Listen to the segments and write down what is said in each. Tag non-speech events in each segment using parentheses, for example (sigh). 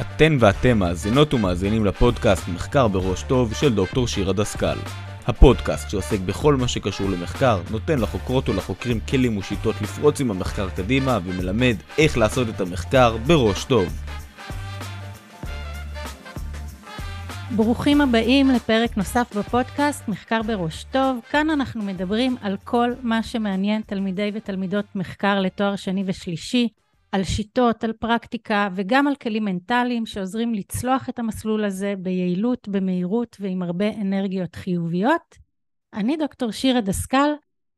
אתן ואתם מאזינות ומאזינים לפודקאסט מחקר בראש טוב של דוקטור שירה דסקל. הפודקאסט שעוסק בכל מה שקשור למחקר, נותן לחוקרות ולחוקרים כלים ושיטות לפרוץ עם המחקר קדימה ומלמד איך לעשות את המחקר בראש טוב. ברוכים הבאים לפרק נוסף בפודקאסט מחקר בראש טוב. כאן אנחנו מדברים על כל מה שמעניין תלמידי ותלמידות מחקר לתואר שני ושלישי, על שיטות, על פרקטיקה וגם על כלים מנטליים שעוזרים לצלוח את המסלול הזה ביעילות, במהירות ועם הרבה אנרגיות חיוביות. אני דוקטור שירה דסקל,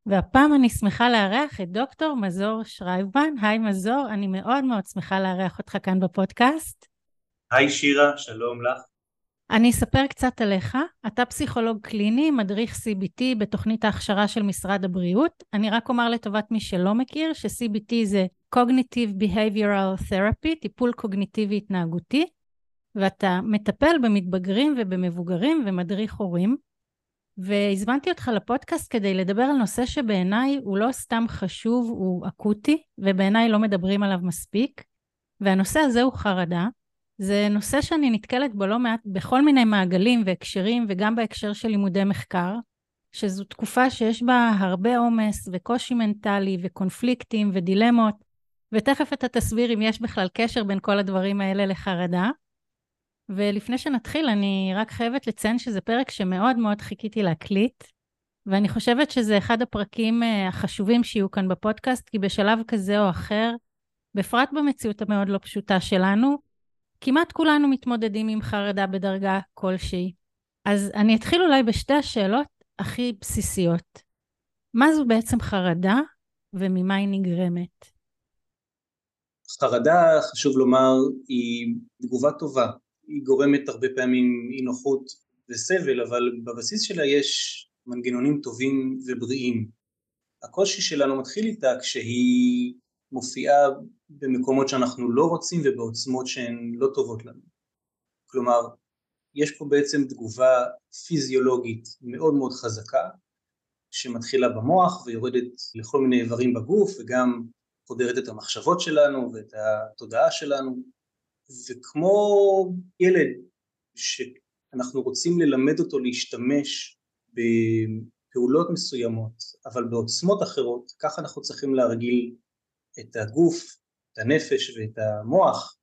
והפעם אני שמחה לארח את דוקטור מזור שרייבמן. היי מזור, אני מאוד מאוד שמחה לארח אותך כאן בפודקאסט. היי שירה, שלום לך. אני אספר קצת עליך. אתה פסיכולוג קליני, מדריך CBT בתוכנית ההכשרה של משרד הבריאות. אני רק אומר לטובת מי שלא מכיר, ש-CBT זה Cognitive Behavioral Therapy, טיפול קוגניטיבי התנהגותי, ואתה מטפל במתבגרים ובמבוגרים ומדריך הורים. והזמנתי אותך לפודקאסט כדי לדבר על נושא שבעיניי הוא לא סתם חשוב, הוא אקוטי, ובעיניי לא מדברים עליו מספיק. והנושא הזה הוא חרדה. זה נושא שאני נתקלת בו לא מעט בכל מיני מעגלים והקשרים, וגם בהקשר של לימודי מחקר, שזו תקופה שיש בה הרבה עומס וקושי מנטלי וקונפליקטים ודילמות, ותכף אתה תסביר אם יש בכלל קשר בין כל הדברים האלה לחרדה. ולפני שנתחיל, אני רק חייבת לציין שזה פרק שמאוד מאוד חיכיתי להקליט, ואני חושבת שזה אחד הפרקים אה, החשובים שיהיו כאן בפודקאסט, כי בשלב כזה או אחר, בפרט במציאות המאוד לא פשוטה שלנו, כמעט כולנו מתמודדים עם חרדה בדרגה כלשהי. אז אני אתחיל אולי בשתי השאלות הכי בסיסיות. מה זו בעצם חרדה וממה היא נגרמת? חרדה, חשוב לומר, היא תגובה טובה. היא גורמת הרבה פעמים אי נוחות וסבל, אבל בבסיס שלה יש מנגנונים טובים ובריאים. הקושי שלנו מתחיל איתה כשהיא מופיעה במקומות שאנחנו לא רוצים ובעוצמות שהן לא טובות לנו. כלומר, יש פה בעצם תגובה פיזיולוגית מאוד מאוד חזקה, שמתחילה במוח ויורדת לכל מיני איברים בגוף וגם חודרת את המחשבות שלנו ואת התודעה שלנו, וכמו ילד שאנחנו רוצים ללמד אותו להשתמש בפעולות מסוימות, אבל בעוצמות אחרות, ככה אנחנו צריכים להרגיל את הגוף, את הנפש ואת המוח,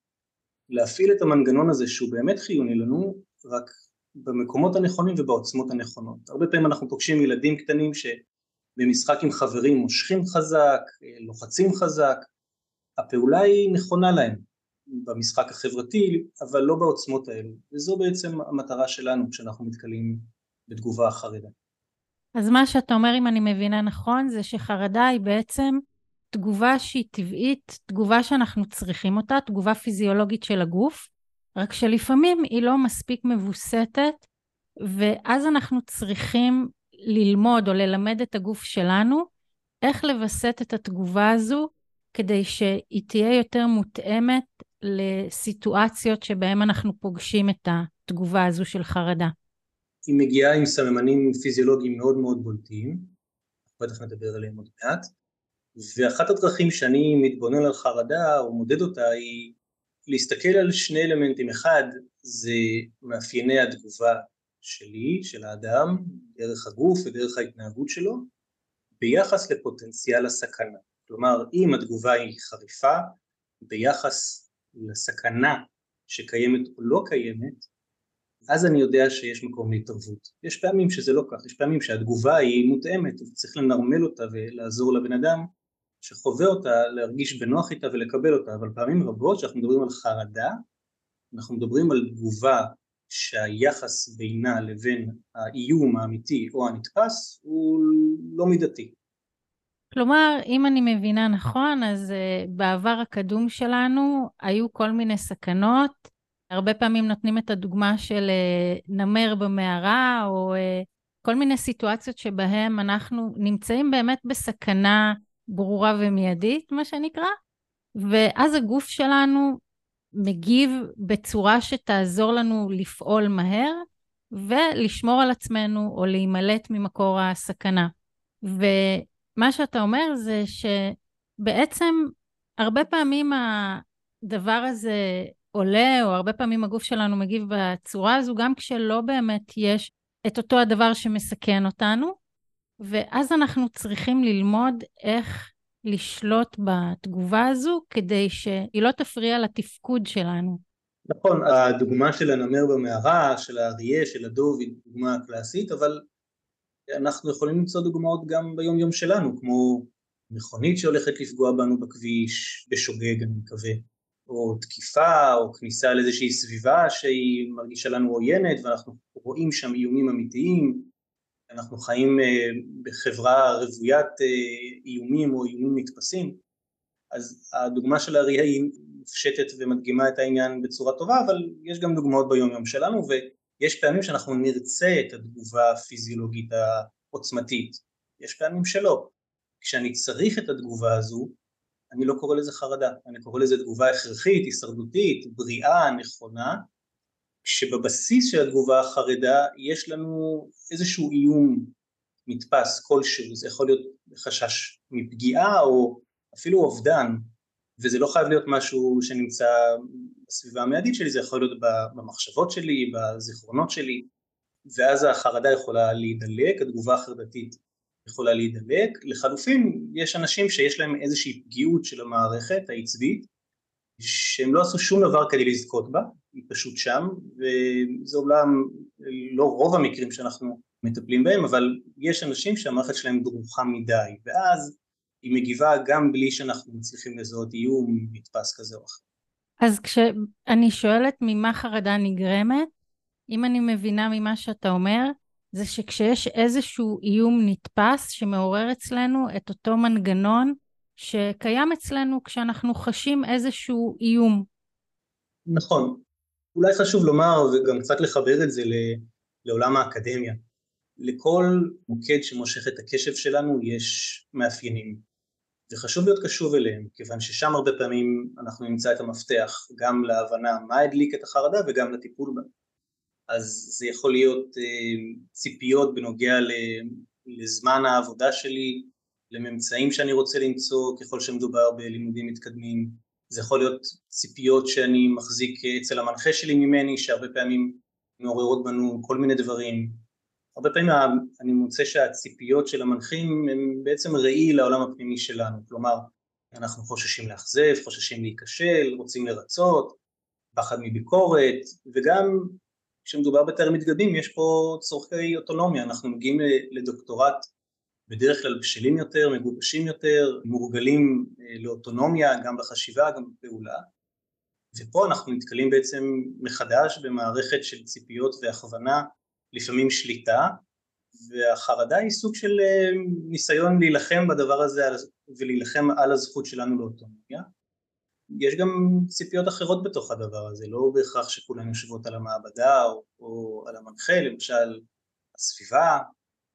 להפעיל את המנגנון הזה שהוא באמת חיוני לנו, רק במקומות הנכונים ובעוצמות הנכונות. הרבה פעמים אנחנו פוגשים ילדים קטנים שבמשחק עם חברים מושכים חזק, לוחצים חזק, הפעולה היא נכונה להם במשחק החברתי, אבל לא בעוצמות האלו, וזו בעצם המטרה שלנו כשאנחנו מתקלים בתגובה החרדה. אז מה שאתה אומר, אם אני מבינה נכון, זה שחרדה היא בעצם תגובה שהיא טבעית, תגובה שאנחנו צריכים אותה, תגובה פיזיולוגית של הגוף, רק שלפעמים היא לא מספיק מבוסתת, ואז אנחנו צריכים ללמוד או ללמד את הגוף שלנו איך לווסת את התגובה הזו כדי שהיא תהיה יותר מותאמת לסיטואציות שבהן אנחנו פוגשים את התגובה הזו של חרדה. היא מגיעה עם סממנים פיזיולוגיים מאוד מאוד בולטים, בטח נדבר עליהם עוד מעט, ואחת הדרכים שאני מתבונן על חרדה או מודד אותה היא להסתכל על שני אלמנטים, אחד זה מאפייני התגובה שלי, של האדם, דרך הגוף ודרך ההתנהגות שלו, ביחס לפוטנציאל הסכנה. כלומר, אם התגובה היא חריפה, ביחס לסכנה שקיימת או לא קיימת, אז אני יודע שיש מקום להתערבות. יש פעמים שזה לא כך, יש פעמים שהתגובה היא מותאמת, וצריך לנרמל אותה ולעזור לבן אדם שחווה אותה להרגיש בנוח איתה ולקבל אותה, אבל פעמים רבות כשאנחנו מדברים על חרדה, אנחנו מדברים על תגובה שהיחס בינה לבין האיום האמיתי או הנתפס הוא לא מידתי. כלומר, אם אני מבינה נכון, אז uh, בעבר הקדום שלנו היו כל מיני סכנות. הרבה פעמים נותנים את הדוגמה של uh, נמר במערה, או uh, כל מיני סיטואציות שבהן אנחנו נמצאים באמת בסכנה ברורה ומיידית, מה שנקרא, ואז הגוף שלנו מגיב בצורה שתעזור לנו לפעול מהר ולשמור על עצמנו או להימלט ממקור הסכנה. ומה שאתה אומר זה שבעצם הרבה פעמים הדבר הזה עולה, או הרבה פעמים הגוף שלנו מגיב בצורה הזו, גם כשלא באמת יש את אותו הדבר שמסכן אותנו, ואז אנחנו צריכים ללמוד איך לשלוט בתגובה הזו כדי שהיא לא תפריע לתפקוד שלנו. נכון, הדוגמה של הנמר במערה, של האריה, של הדוב, היא דוגמה קלאסית, אבל אנחנו יכולים למצוא דוגמאות גם ביום יום שלנו, כמו מכונית שהולכת לפגוע בנו בכביש, בשוגג אני מקווה, או תקיפה, או כניסה לאיזושהי סביבה שהיא מרגישה לנו עוינת, ואנחנו רואים שם איומים אמיתיים, אנחנו חיים אה, בחברה רוויית אה, איומים או איומים נתפסים, אז הדוגמה של האריה היא מופשטת ומדגימה את העניין בצורה טובה, אבל יש גם דוגמאות ביום יום שלנו, ויש פעמים שאנחנו נרצה את התגובה הפיזיולוגית העוצמתית, יש פעמים שלא. כשאני צריך את התגובה הזו, אני לא קורא לזה חרדה, אני קורא לזה תגובה הכרחית, הישרדותית, בריאה, נכונה, כשבבסיס של התגובה החרדה יש לנו איזשהו איום נתפס כלשהו, זה יכול להיות חשש מפגיעה או אפילו אובדן, וזה לא חייב להיות משהו שנמצא בסביבה המיידית שלי, זה יכול להיות במחשבות שלי, בזיכרונות שלי, ואז החרדה יכולה להידלק, התגובה החרדתית יכולה להידלק. לחלופין, יש אנשים שיש להם איזושהי פגיעות של המערכת העצבית, שהם לא עשו שום דבר כדי לזכות בה, היא פשוט שם, וזה אומנם לא רוב המקרים שאנחנו מטפלים בהם, אבל יש אנשים שהמערכת שלהם דרוכה מדי, ואז היא מגיבה גם בלי שאנחנו מצליחים לזהות איום נתפס כזה או אחר. אז כשאני שואלת ממה חרדה נגרמת, אם אני מבינה ממה שאתה אומר, זה שכשיש איזשהו איום נתפס שמעורר אצלנו את אותו מנגנון שקיים אצלנו כשאנחנו חשים איזשהו איום. נכון. אולי חשוב לומר וגם קצת לחבר את זה לעולם האקדמיה. לכל מוקד שמושך את הקשב שלנו יש מאפיינים. וחשוב להיות קשוב אליהם, כיוון ששם הרבה פעמים אנחנו נמצא את המפתח גם להבנה מה הדליק את החרדה וגם לטיפול בה. אז זה יכול להיות אה, ציפיות בנוגע לזמן העבודה שלי, לממצאים שאני רוצה למצוא ככל שמדובר בלימודים מתקדמים, זה יכול להיות ציפיות שאני מחזיק אצל המנחה שלי ממני, שהרבה פעמים מעוררות בנו כל מיני דברים. הרבה פעמים אני מוצא שהציפיות של המנחים הם בעצם ראי לעולם הפנימי שלנו, כלומר אנחנו חוששים לאכזב, חוששים להיכשל, רוצים לרצות, פחד מביקורת, וגם כשמדובר בתארים מתקדמים יש פה צורכי אוטונומיה, אנחנו מגיעים לדוקטורט בדרך כלל בשלים יותר, מגובשים יותר, מורגלים אה, לאוטונומיה גם בחשיבה, גם בפעולה ופה אנחנו נתקלים בעצם מחדש במערכת של ציפיות והכוונה, לפעמים שליטה והחרדה היא סוג של אה, ניסיון להילחם בדבר הזה ולהילחם על הזכות שלנו לאוטונומיה. יש גם ציפיות אחרות בתוך הדבר הזה, לא בהכרח שכולן יושבות על המעבדה או, או על המנחה, למשל הסביבה,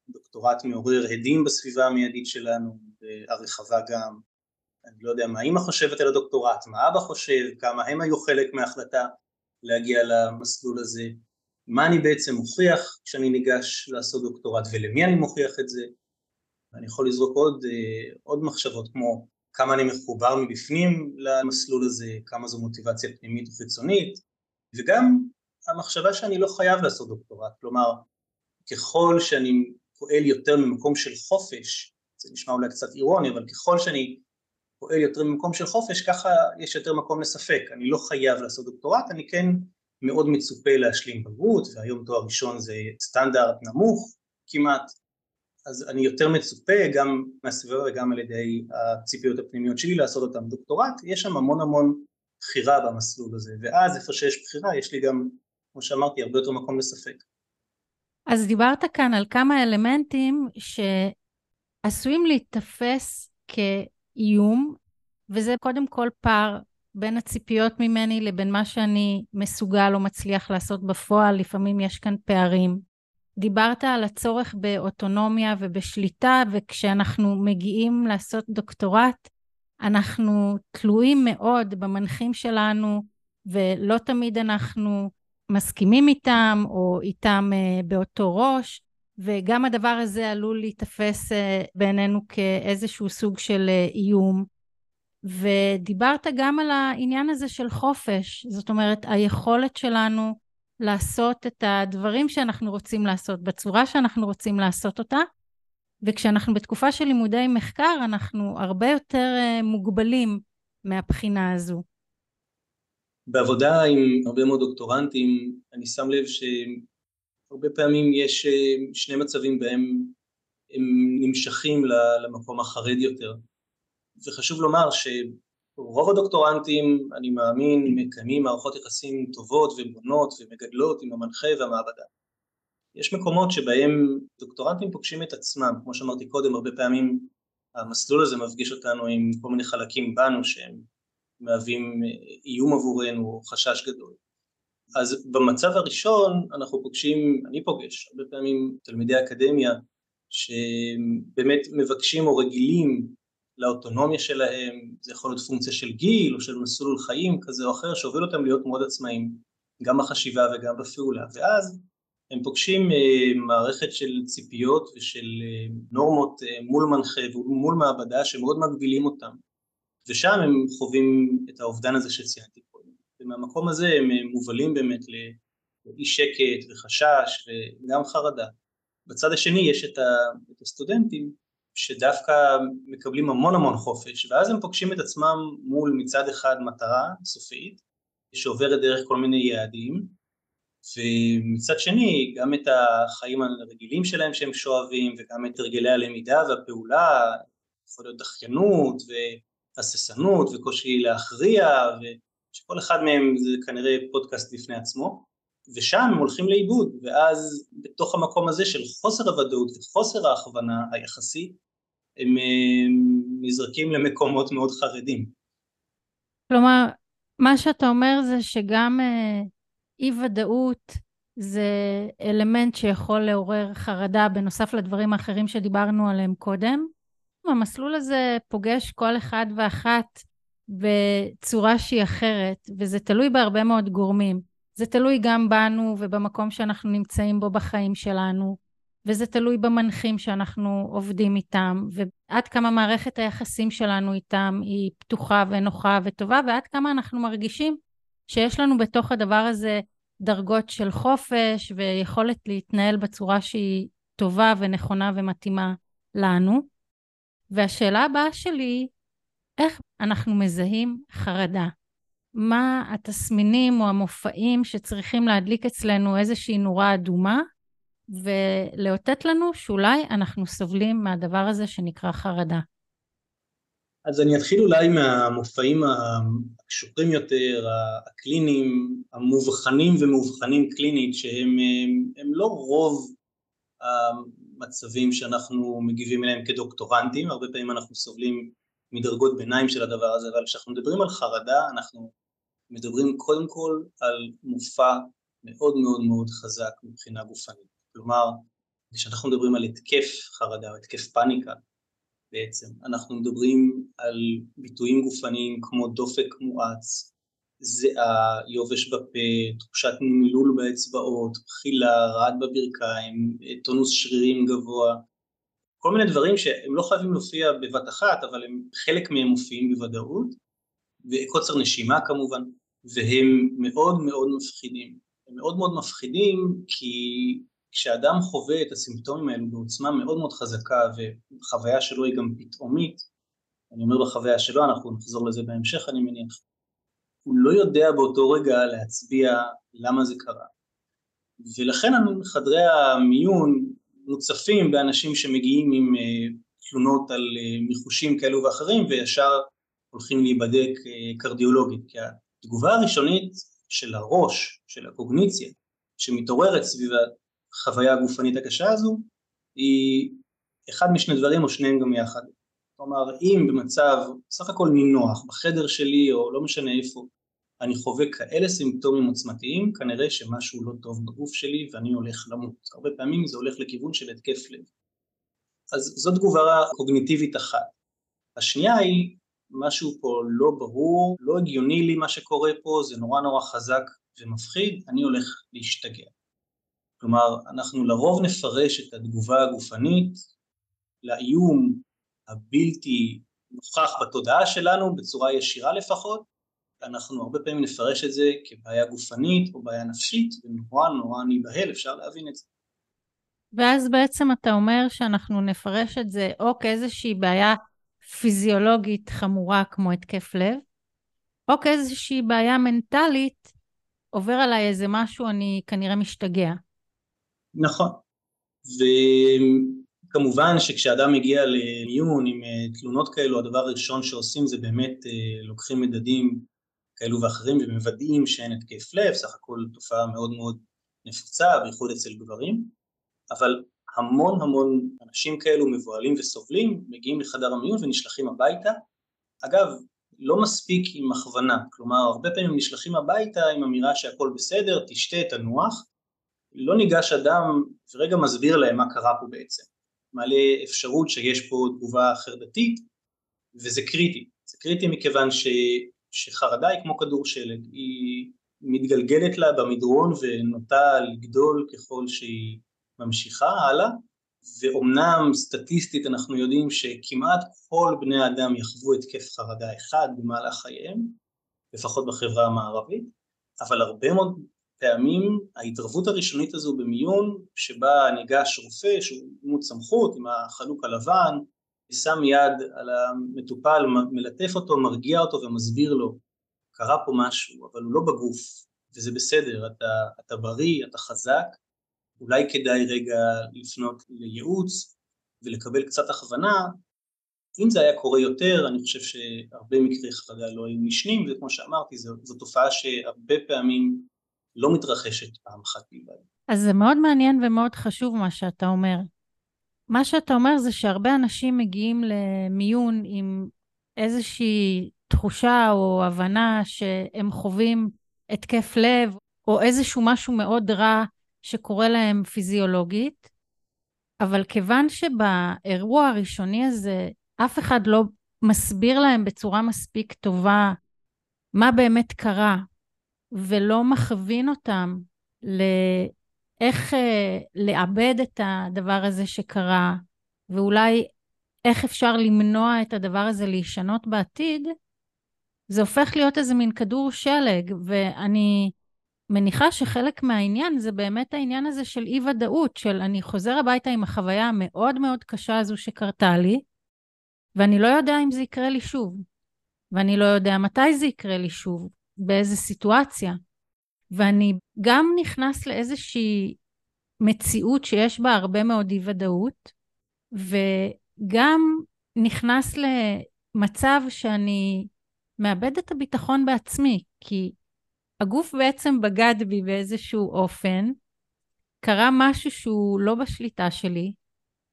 דוקטורט מעורר הדים בסביבה המיידית שלנו, והרחבה גם, אני לא יודע מה אימא חושבת על הדוקטורט, מה אבא חושב, כמה הם היו חלק מההחלטה להגיע למסלול הזה, מה אני בעצם מוכיח כשאני ניגש לעשות דוקטורט ולמי אני מוכיח את זה, ואני יכול לזרוק עוד, אה, עוד מחשבות כמו כמה אני מחובר מבפנים למסלול הזה, כמה זו מוטיבציה פנימית וחיצונית, וגם המחשבה שאני לא חייב לעשות דוקטורט, כלומר ככל שאני פועל יותר ממקום של חופש, זה נשמע אולי קצת אירוני, אבל ככל שאני פועל יותר ממקום של חופש, ככה יש יותר מקום לספק, אני לא חייב לעשות דוקטורט, אני כן מאוד מצופה להשלים בגרות, והיום תואר ראשון זה סטנדרט נמוך כמעט, אז אני יותר מצופה גם מהסביבה וגם על ידי הציפיות הפנימיות שלי לעשות אותם דוקטורט, יש שם המון המון בחירה במסלול הזה, ואז איפה שיש בחירה יש לי גם, כמו שאמרתי, הרבה יותר מקום לספק. אז דיברת כאן על כמה אלמנטים שעשויים להיתפס כאיום, וזה קודם כל פער בין הציפיות ממני לבין מה שאני מסוגל או מצליח לעשות בפועל, לפעמים יש כאן פערים. דיברת על הצורך באוטונומיה ובשליטה, וכשאנחנו מגיעים לעשות דוקטורט, אנחנו תלויים מאוד במנחים שלנו, ולא תמיד אנחנו מסכימים איתם, או איתם uh, באותו ראש, וגם הדבר הזה עלול להיתפס uh, בעינינו כאיזשהו סוג של uh, איום. ודיברת גם על העניין הזה של חופש, זאת אומרת, היכולת שלנו לעשות את הדברים שאנחנו רוצים לעשות, בצורה שאנחנו רוצים לעשות אותה, וכשאנחנו בתקופה של לימודי מחקר, אנחנו הרבה יותר אה, מוגבלים מהבחינה הזו. בעבודה עם הרבה מאוד דוקטורנטים, אני שם לב שהרבה פעמים יש אה, שני מצבים בהם הם נמשכים למקום החרד יותר. וחשוב לומר שרוב הדוקטורנטים, אני מאמין, מקיימים מערכות יחסים טובות ובונות ומגדלות עם המנחה והמעבדה. יש מקומות שבהם דוקטורנטים פוגשים את עצמם, כמו שאמרתי קודם, הרבה פעמים המסלול הזה מפגיש אותנו עם כל מיני חלקים בנו שהם מהווים איום עבורנו חשש גדול. אז במצב הראשון אנחנו פוגשים, אני פוגש הרבה פעמים תלמידי אקדמיה שבאמת מבקשים או רגילים לאוטונומיה שלהם, זה יכול להיות פונקציה של גיל או של מסלול חיים כזה או אחר שהוביל אותם להיות מאוד עצמאיים, גם בחשיבה וגם בפעולה, ואז הם פוגשים אה, מערכת של ציפיות ושל אה, נורמות אה, מול מנחה ומול מעבדה שמאוד מגבילים אותם, ושם הם חווים את האובדן הזה שציינתי קודם, ומהמקום הזה הם מובלים באמת לאי שקט וחשש וגם חרדה. בצד השני יש את, הסטודנטים שדווקא מקבלים המון המון חופש, ואז הם פוגשים את עצמם מול מצד אחד מטרה סופית, שעוברת דרך כל מיני יעדים, ומצד שני גם את החיים הרגילים שלהם שהם שואבים, וגם את הרגלי הלמידה והפעולה, יכול להיות דחיינות והססנות וקושי להכריע, ושכל אחד מהם זה כנראה פודקאסט בפני עצמו. ושם הם הולכים לאיבוד, ואז בתוך המקום הזה של חוסר הוודאות וחוסר ההכוונה היחסי, הם נזרקים למקומות מאוד חרדים. כלומר, מה שאתה אומר זה שגם אה, אי ודאות זה אלמנט שיכול לעורר חרדה בנוסף לדברים האחרים שדיברנו עליהם קודם. המסלול הזה פוגש כל אחד ואחת בצורה שהיא אחרת, וזה תלוי בהרבה מאוד גורמים. זה תלוי גם בנו ובמקום שאנחנו נמצאים בו בחיים שלנו, וזה תלוי במנחים שאנחנו עובדים איתם, ועד כמה מערכת היחסים שלנו איתם היא פתוחה ונוחה וטובה, ועד כמה אנחנו מרגישים שיש לנו בתוך הדבר הזה דרגות של חופש ויכולת להתנהל בצורה שהיא טובה ונכונה ומתאימה לנו. והשאלה הבאה שלי, איך אנחנו מזהים חרדה? מה התסמינים או המופעים שצריכים להדליק אצלנו איזושהי נורה אדומה ולאותת לנו שאולי אנחנו סובלים מהדבר הזה שנקרא חרדה. אז אני אתחיל אולי מהמופעים הקשורים יותר, הקליניים, המובחנים ומאובחנים קלינית, שהם הם, הם לא רוב המצבים שאנחנו מגיבים אליהם כדוקטורנטים, הרבה פעמים אנחנו סובלים מדרגות ביניים של הדבר הזה, אבל כשאנחנו מדברים על חרדה אנחנו מדברים קודם כל על מופע מאוד מאוד מאוד חזק מבחינה גופנית. כלומר, כשאנחנו מדברים על התקף חרדה או התקף פאניקה בעצם, אנחנו מדברים על ביטויים גופניים כמו דופק מואץ, זיעה, יובש בפה, תחושת נמלול באצבעות, בחילה, רעד בברכיים, טונוס שרירים גבוה, כל מיני דברים שהם לא חייבים להופיע בבת אחת, אבל הם, חלק מהם מופיעים בוודאות, וקוצר נשימה כמובן, והם מאוד מאוד מפחידים. הם מאוד מאוד מפחידים כי כשאדם חווה את הסימפטומים האלו בעוצמה מאוד מאוד חזקה וחוויה שלו היא גם פתאומית, אני אומר בחוויה שלו, אנחנו נחזור לזה בהמשך אני מניח, הוא לא יודע באותו רגע להצביע למה זה קרה. ולכן חדרי המיון מוצפים באנשים שמגיעים עם אה, תלונות על אה, מיחושים כאלו ואחרים וישר הולכים להיבדק אה, קרדיולוגית, כי התגובה הראשונית של הראש, של הקוגניציה, שמתעוררת סביב החוויה הגופנית הקשה הזו, היא אחד משני דברים או שניהם גם יחד. כלומר, אם במצב סך הכל נינוח, בחדר שלי או לא משנה איפה, אני חווה כאלה סימפטומים עוצמתיים, כנראה שמשהו לא טוב בגוף שלי ואני הולך למות. הרבה פעמים זה הולך לכיוון של התקף לב. אז זו תגובה קוגניטיבית אחת. השנייה היא משהו פה לא ברור, לא הגיוני לי מה שקורה פה, זה נורא נורא חזק ומפחיד, אני הולך להשתגע. כלומר, אנחנו לרוב נפרש את התגובה הגופנית לאיום הבלתי נוכח בתודעה שלנו בצורה ישירה לפחות, אנחנו הרבה פעמים נפרש את זה כבעיה גופנית או בעיה נפשית, ונורא נורא ניבהל, אפשר להבין את זה. ואז בעצם אתה אומר שאנחנו נפרש את זה או כאיזושהי בעיה פיזיולוגית חמורה כמו התקף לב, או כאיזושהי בעיה מנטלית, עובר עליי איזה משהו, אני כנראה משתגע. נכון. וכמובן שכשאדם מגיע למיון עם אה, תלונות כאלו, הדבר הראשון שעושים זה באמת אה, לוקחים מדדים כאלו ואחרים ומוודאים שאין התקף לב, סך הכל תופעה מאוד מאוד נפוצה, בייחוד אצל גברים, אבל המון המון אנשים כאלו מבוהלים וסובלים, מגיעים לחדר המיון ונשלחים הביתה. אגב, לא מספיק עם הכוונה, כלומר הרבה פעמים נשלחים הביתה עם אמירה שהכל בסדר, תשתה, תנוח, לא ניגש אדם ורגע מסביר להם מה קרה פה בעצם, מעלה אפשרות שיש פה תגובה חרדתית וזה קריטי, זה קריטי מכיוון ש, שחרדה היא כמו כדור שלג, היא מתגלגלת לה במדרון ונוטה לגדול ככל שהיא ממשיכה הלאה, ואומנם סטטיסטית אנחנו יודעים שכמעט כל בני האדם יחוו התקף חרדה אחד במהלך חייהם, לפחות בחברה המערבית, אבל הרבה מאוד פעמים ההתערבות הראשונית הזו במיון, שבה ניגש רופא שהוא דמות סמכות עם החלוק הלבן, שם יד על המטופל, מלטף אותו, מרגיע אותו ומסביר לו, קרה פה משהו, אבל הוא לא בגוף, וזה בסדר, אתה, אתה בריא, אתה חזק, אולי כדאי רגע לפנות לייעוץ ולקבל קצת הכוונה, אם זה היה קורה יותר, אני חושב שהרבה מקרי חרדה לא היו נשנים, וכמו שאמרתי, זו, זו תופעה שהרבה פעמים לא מתרחשת פעם אחת בלבד. אז זה מאוד מעניין ומאוד חשוב מה שאתה אומר. מה שאתה אומר זה שהרבה אנשים מגיעים למיון עם איזושהי תחושה או הבנה שהם חווים התקף לב, או איזשהו משהו מאוד רע שקורה להם פיזיולוגית, אבל כיוון שבאירוע הראשוני הזה אף אחד לא מסביר להם בצורה מספיק טובה מה באמת קרה, ולא מכווין אותם לאיך אה, לעבד את הדבר הזה שקרה, ואולי איך אפשר למנוע את הדבר הזה להישנות בעתיד, זה הופך להיות איזה מין כדור שלג, ואני מניחה שחלק מהעניין זה באמת העניין הזה של אי-ודאות, של אני חוזר הביתה עם החוויה המאוד מאוד קשה הזו שקרתה לי, ואני לא יודע אם זה יקרה לי שוב, ואני לא יודע מתי זה יקרה לי שוב, באיזה סיטואציה. ואני גם נכנס לאיזושהי מציאות שיש בה הרבה מאוד אי-ודאות, וגם נכנס למצב שאני מאבד את הביטחון בעצמי, כי הגוף בעצם בגד בי באיזשהו אופן, קרה משהו שהוא לא בשליטה שלי,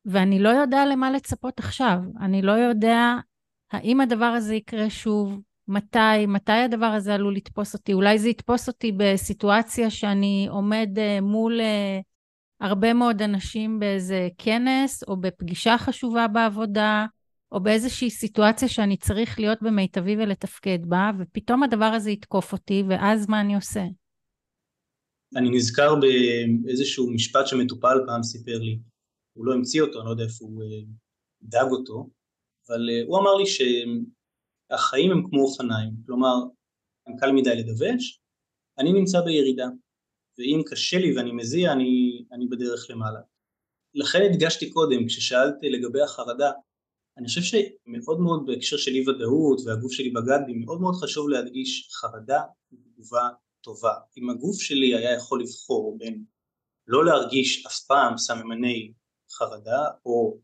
ואני לא יודע למה לצפות עכשיו. אני לא יודע האם הדבר הזה יקרה שוב, מתי, מתי הדבר הזה עלול לתפוס אותי. אולי זה יתפוס אותי בסיטואציה שאני עומד uh, מול uh, הרבה מאוד אנשים באיזה כנס, או בפגישה חשובה בעבודה, או באיזושהי סיטואציה שאני צריך להיות במיטבי ולתפקד בה, ופתאום הדבר הזה יתקוף אותי, ואז מה אני עושה? אני נזכר באיזשהו משפט שמטופל פעם סיפר לי, הוא לא המציא אותו, אני לא יודע איפה הוא אה, דג אותו, אבל אה, הוא אמר לי שהחיים הם כמו אופניים, כלומר, הם קל מדי לדווש, אני נמצא בירידה, ואם קשה לי ואני מזיע, אני, אני בדרך למעלה. לכן הדגשתי קודם, כששאלת לגבי החרדה, אני חושב שמאוד מאוד בהקשר של אי ודאות והגוף שלי בגד בי מאוד מאוד חשוב להדגיש חרדה ותגובה טובה. אם הגוף שלי היה יכול לבחור בין לא להרגיש אף פעם סממני חרדה או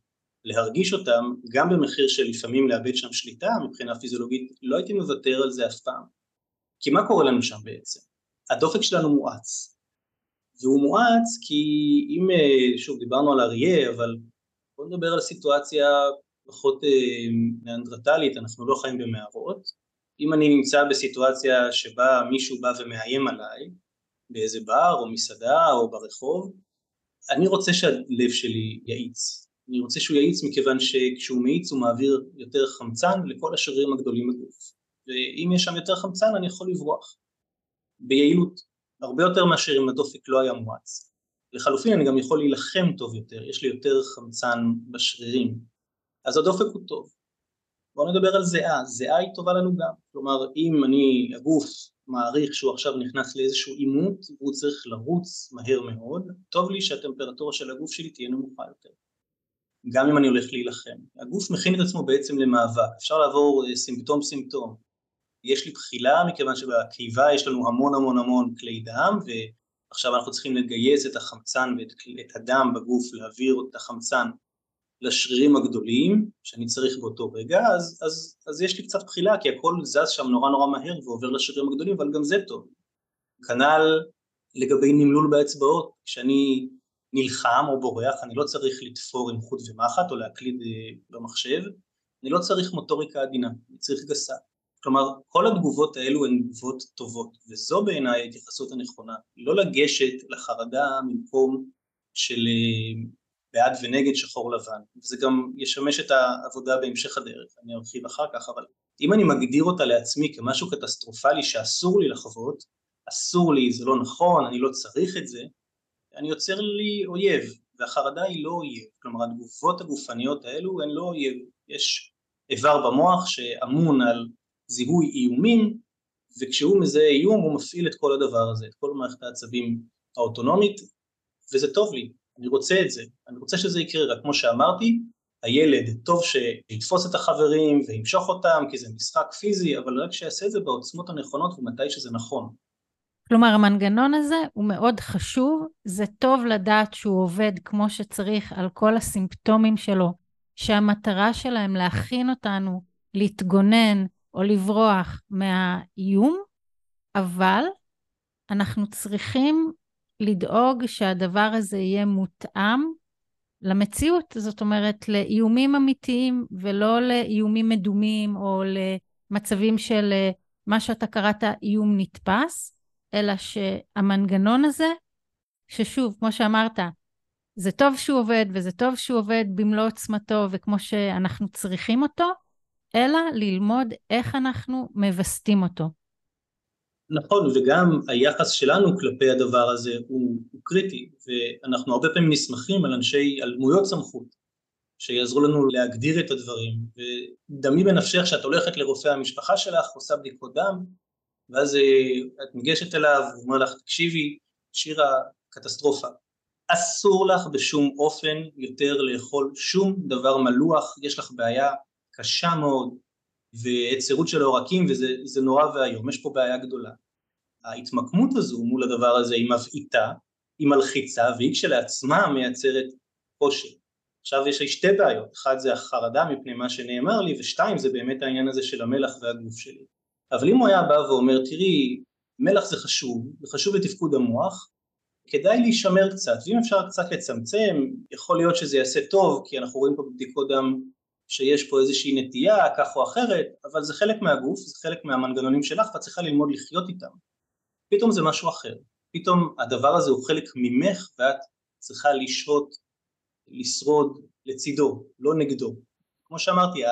להרגיש אותם גם במחיר של לפעמים לאבד שם שליטה מבחינה פיזיולוגית לא הייתי מוותר על זה אף פעם. כי מה קורה לנו שם בעצם? הדופק שלנו מואץ והוא מואץ כי אם אה, שוב דיברנו על אריה אבל בואו נדבר על סיטואציה פחות אה, ניאנדרטלית, אנחנו לא חיים במערות. אם אני נמצא בסיטואציה שבה מישהו בא ומאיים עליי, באיזה בר או מסעדה או ברחוב, אני רוצה שהלב שלי יאיץ. אני רוצה שהוא יאיץ מכיוון שכשהוא מאיץ הוא מעביר יותר חמצן לכל השרירים הגדולים בגוף. ואם יש שם יותר חמצן אני יכול לברוח. ביעילות. הרבה יותר מאשר אם הדופק לא היה מואץ. לחלופין אני גם יכול להילחם טוב יותר, יש לי יותר חמצן בשרירים, אז הדופק הוא טוב. בואו נדבר על זיעה, זיעה היא טובה לנו גם, כלומר אם אני, הגוף מעריך שהוא עכשיו נכנס לאיזשהו עימות והוא צריך לרוץ מהר מאוד, טוב לי שהטמפרטורה של הגוף שלי תהיה נמוכה יותר, גם אם אני הולך להילחם. הגוף מכין את עצמו בעצם למאבק, אפשר לעבור אה, סימפטום סימפטום. יש לי בחילה מכיוון שבקיבה יש לנו המון המון המון כלי דם ועכשיו אנחנו צריכים לגייס את החמצן ואת הדם בגוף, להעביר את החמצן לשרירים הגדולים שאני צריך באותו רגע, אז, אז, אז יש לי קצת בחילה כי הכל זז שם נורא נורא מהר ועובר לשרירים הגדולים, אבל גם זה טוב. כנ"ל לגבי נמלול באצבעות, כשאני נלחם או בורח, אני לא צריך לתפור עם חוט ומחט או להקליד אה, במחשב, אני לא צריך מוטוריקה עדינה, אני צריך גסה. כלומר, כל התגובות האלו הן תגובות טובות, וזו בעיניי ההתייחסות הנכונה, לא לגשת לחרדה ממקום של אה, בעד ונגד שחור לבן, וזה גם ישמש את העבודה בהמשך הדרך, אני ארחיב אחר כך, אבל אם אני מגדיר אותה לעצמי כמשהו קטסטרופלי שאסור לי לחוות, אסור לי, זה לא נכון, אני לא צריך את זה, אני יוצר לי אויב, והחרדה היא לא אויב, כלומר התגובות הגופניות האלו הן לא אויב, יש איבר במוח שאמון על זיהוי איומים, וכשהוא מזהה איום הוא מפעיל את כל הדבר הזה, את כל מערכת העצבים האוטונומית, וזה טוב לי, אני רוצה את זה, אני רוצה שזה יקרה, רק כמו שאמרתי, הילד טוב שיתפוס את החברים וימשוך אותם כי זה משחק פיזי, אבל רק שיעשה את זה בעוצמות הנכונות ומתי שזה נכון. כלומר, המנגנון הזה הוא מאוד חשוב, זה טוב לדעת שהוא עובד כמו שצריך על כל הסימפטומים שלו, שהמטרה שלהם להכין אותנו להתגונן או לברוח מהאיום, אבל אנחנו צריכים לדאוג שהדבר הזה יהיה מותאם למציאות, זאת אומרת, לאיומים אמיתיים ולא לאיומים מדומים או למצבים של אה, מה שאתה קראת איום נתפס, אלא שהמנגנון הזה, ששוב, כמו שאמרת, זה טוב שהוא עובד וזה טוב שהוא עובד במלוא עוצמתו וכמו שאנחנו צריכים אותו, אלא ללמוד איך אנחנו מווסתים אותו. נכון, וגם היחס שלנו כלפי הדבר הזה הוא, הוא קריטי, ואנחנו הרבה פעמים נסמכים על אנשי, על דמויות סמכות, שיעזרו לנו להגדיר את הדברים, ודמי בנפשך שאת הולכת לרופא המשפחה שלך, עושה בדיקות דם, ואז אה, את ניגשת אליו, הוא אומר לך, תקשיבי, שירה, קטסטרופה. אסור לך בשום אופן יותר לאכול שום דבר מלוח, יש לך בעיה קשה מאוד, והיצרות של העורקים וזה נורא ואיום, יש פה בעיה גדולה. ההתמקמות הזו מול הדבר הזה היא מבעיטה, היא מלחיצה והיא כשלעצמה מייצרת קושי. עכשיו יש לי שתי בעיות, אחת זה החרדה מפני מה שנאמר לי ושתיים זה באמת העניין הזה של המלח והגוף שלי. אבל אם הוא היה בא ואומר תראי מלח זה חשוב, זה חשוב לתפקוד המוח, כדאי להישמר קצת, ואם אפשר קצת לצמצם, יכול להיות שזה יעשה טוב, כי אנחנו רואים פה בבדיקות דם שיש פה איזושהי נטייה כך או אחרת, אבל זה חלק מהגוף, זה חלק מהמנגנונים שלך ואת צריכה ללמוד לחיות איתם. פתאום זה משהו אחר, פתאום הדבר הזה הוא חלק ממך ואת צריכה לשהות, לשרוד לצידו, לא נגדו. כמו שאמרתי,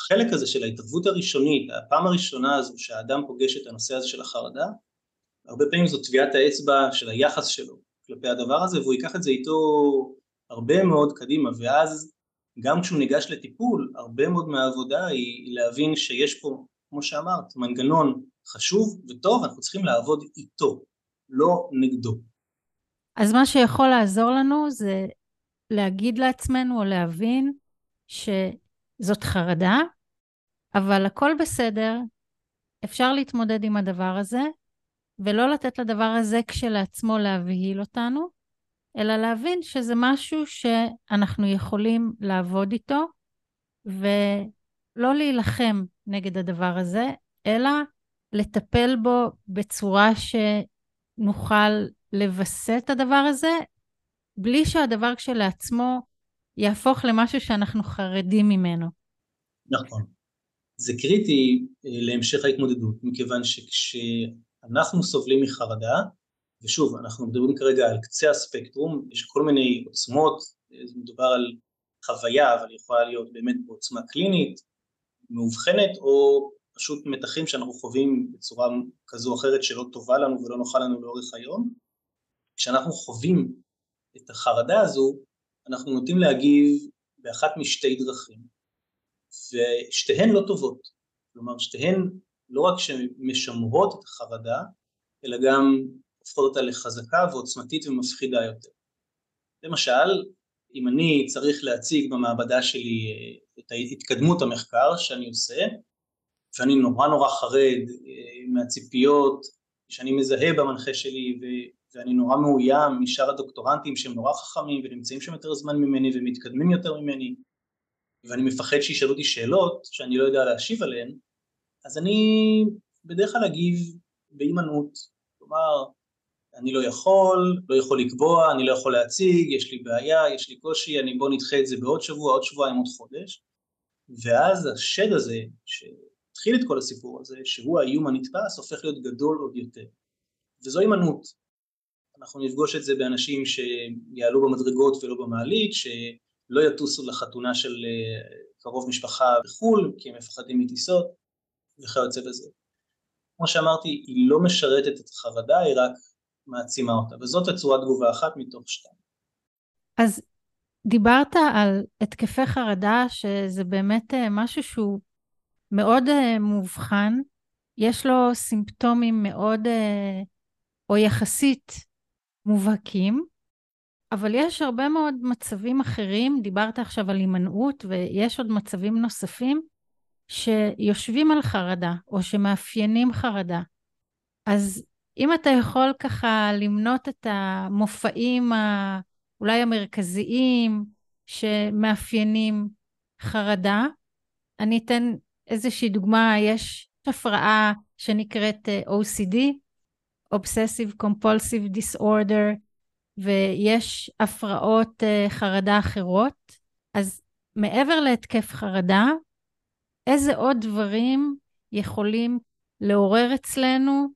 החלק הזה של ההתערבות הראשונית, הפעם הראשונה הזו שהאדם פוגש את הנושא הזה של החרדה, הרבה פעמים זו טביעת האצבע של היחס שלו כלפי הדבר הזה והוא ייקח את זה איתו הרבה מאוד קדימה ואז גם כשהוא ניגש לטיפול, הרבה מאוד מהעבודה היא להבין שיש פה, כמו שאמרת, מנגנון חשוב וטוב, אנחנו צריכים לעבוד איתו, לא נגדו. אז מה שיכול לעזור לנו זה להגיד לעצמנו או להבין שזאת חרדה, אבל הכל בסדר, אפשר להתמודד עם הדבר הזה, ולא לתת לדבר הזה כשלעצמו להבהיל אותנו, אלא להבין שזה משהו שאנחנו יכולים לעבוד איתו, ולא להילחם נגד הדבר הזה, אלא לטפל בו בצורה שנוכל לווסת את הדבר הזה, בלי שהדבר כשלעצמו יהפוך למשהו שאנחנו חרדים ממנו. נכון. זה קריטי אה, להמשך ההתמודדות, מכיוון שכשאנחנו סובלים מחרדה, ושוב, אנחנו מדברים כרגע על קצה הספקטרום, יש כל מיני עוצמות, מדובר על חוויה, אבל יכולה להיות באמת בעוצמה קלינית, מאובחנת, או פשוט מתחים שאנחנו חווים בצורה כזו או אחרת שלא טובה לנו ולא נוחה לנו לאורך היום. כשאנחנו חווים את החרדה הזו, אנחנו נוטים להגיב באחת משתי דרכים. ושתיהן לא טובות. כלומר, שתיהן לא רק שמשמרות את החרדה, אלא גם הופכות אותה לחזקה ועוצמתית ומפחידה יותר. למשל, אם אני צריך להציג במעבדה שלי אה, את התקדמות המחקר שאני עושה, ואני נורא נורא חרד אה, מהציפיות שאני מזהה במנחה שלי ואני נורא מאוים משאר הדוקטורנטים שהם נורא חכמים ונמצאים שם יותר זמן ממני ומתקדמים יותר ממני ואני מפחד שישאלו אותי שאלות שאני לא יודע להשיב עליהן אז אני בדרך כלל אגיב בהימנעות, כלומר אני לא יכול, לא יכול לקבוע, אני לא יכול להציג, יש לי בעיה, יש לי קושי, אני בוא נדחה את זה בעוד שבוע, עוד שבועיים, עוד חודש. ואז השד הזה שהתחיל את כל הסיפור הזה, שהוא האיום הנתפס, הופך להיות גדול עוד יותר. וזו הימנעות אנחנו נפגוש את זה באנשים שיעלו במדרגות ולא במעלית, שלא יטוסו לחתונה של אה, קרוב משפחה בחו"ל, כי הם מפחדים מטיסות, וכיוצא בזה. כמו שאמרתי, היא לא משרתת את החרדה, היא רק מעצימה אותה, וזאת הצורת תגובה אחת מתוך שתיים. אז דיברת על התקפי חרדה, שזה באמת אה, משהו שהוא מאוד אה, מובחן, יש לו סימפטומים מאוד, או יחסית מובהקים, אבל יש הרבה מאוד מצבים אחרים, דיברת עכשיו על הימנעות, ויש עוד מצבים נוספים שיושבים על חרדה, או שמאפיינים חרדה. אז אם אתה יכול ככה למנות את המופעים. אולי המרכזיים שמאפיינים חרדה, אני אתן איזושהי דוגמה, יש הפרעה שנקראת אה, OCD, Obsessive Compulsive Disorder, ויש הפרעות uh, חרדה אחרות. אז מעבר להתקף חרדה, איזה עוד דברים יכולים לעורר אצלנו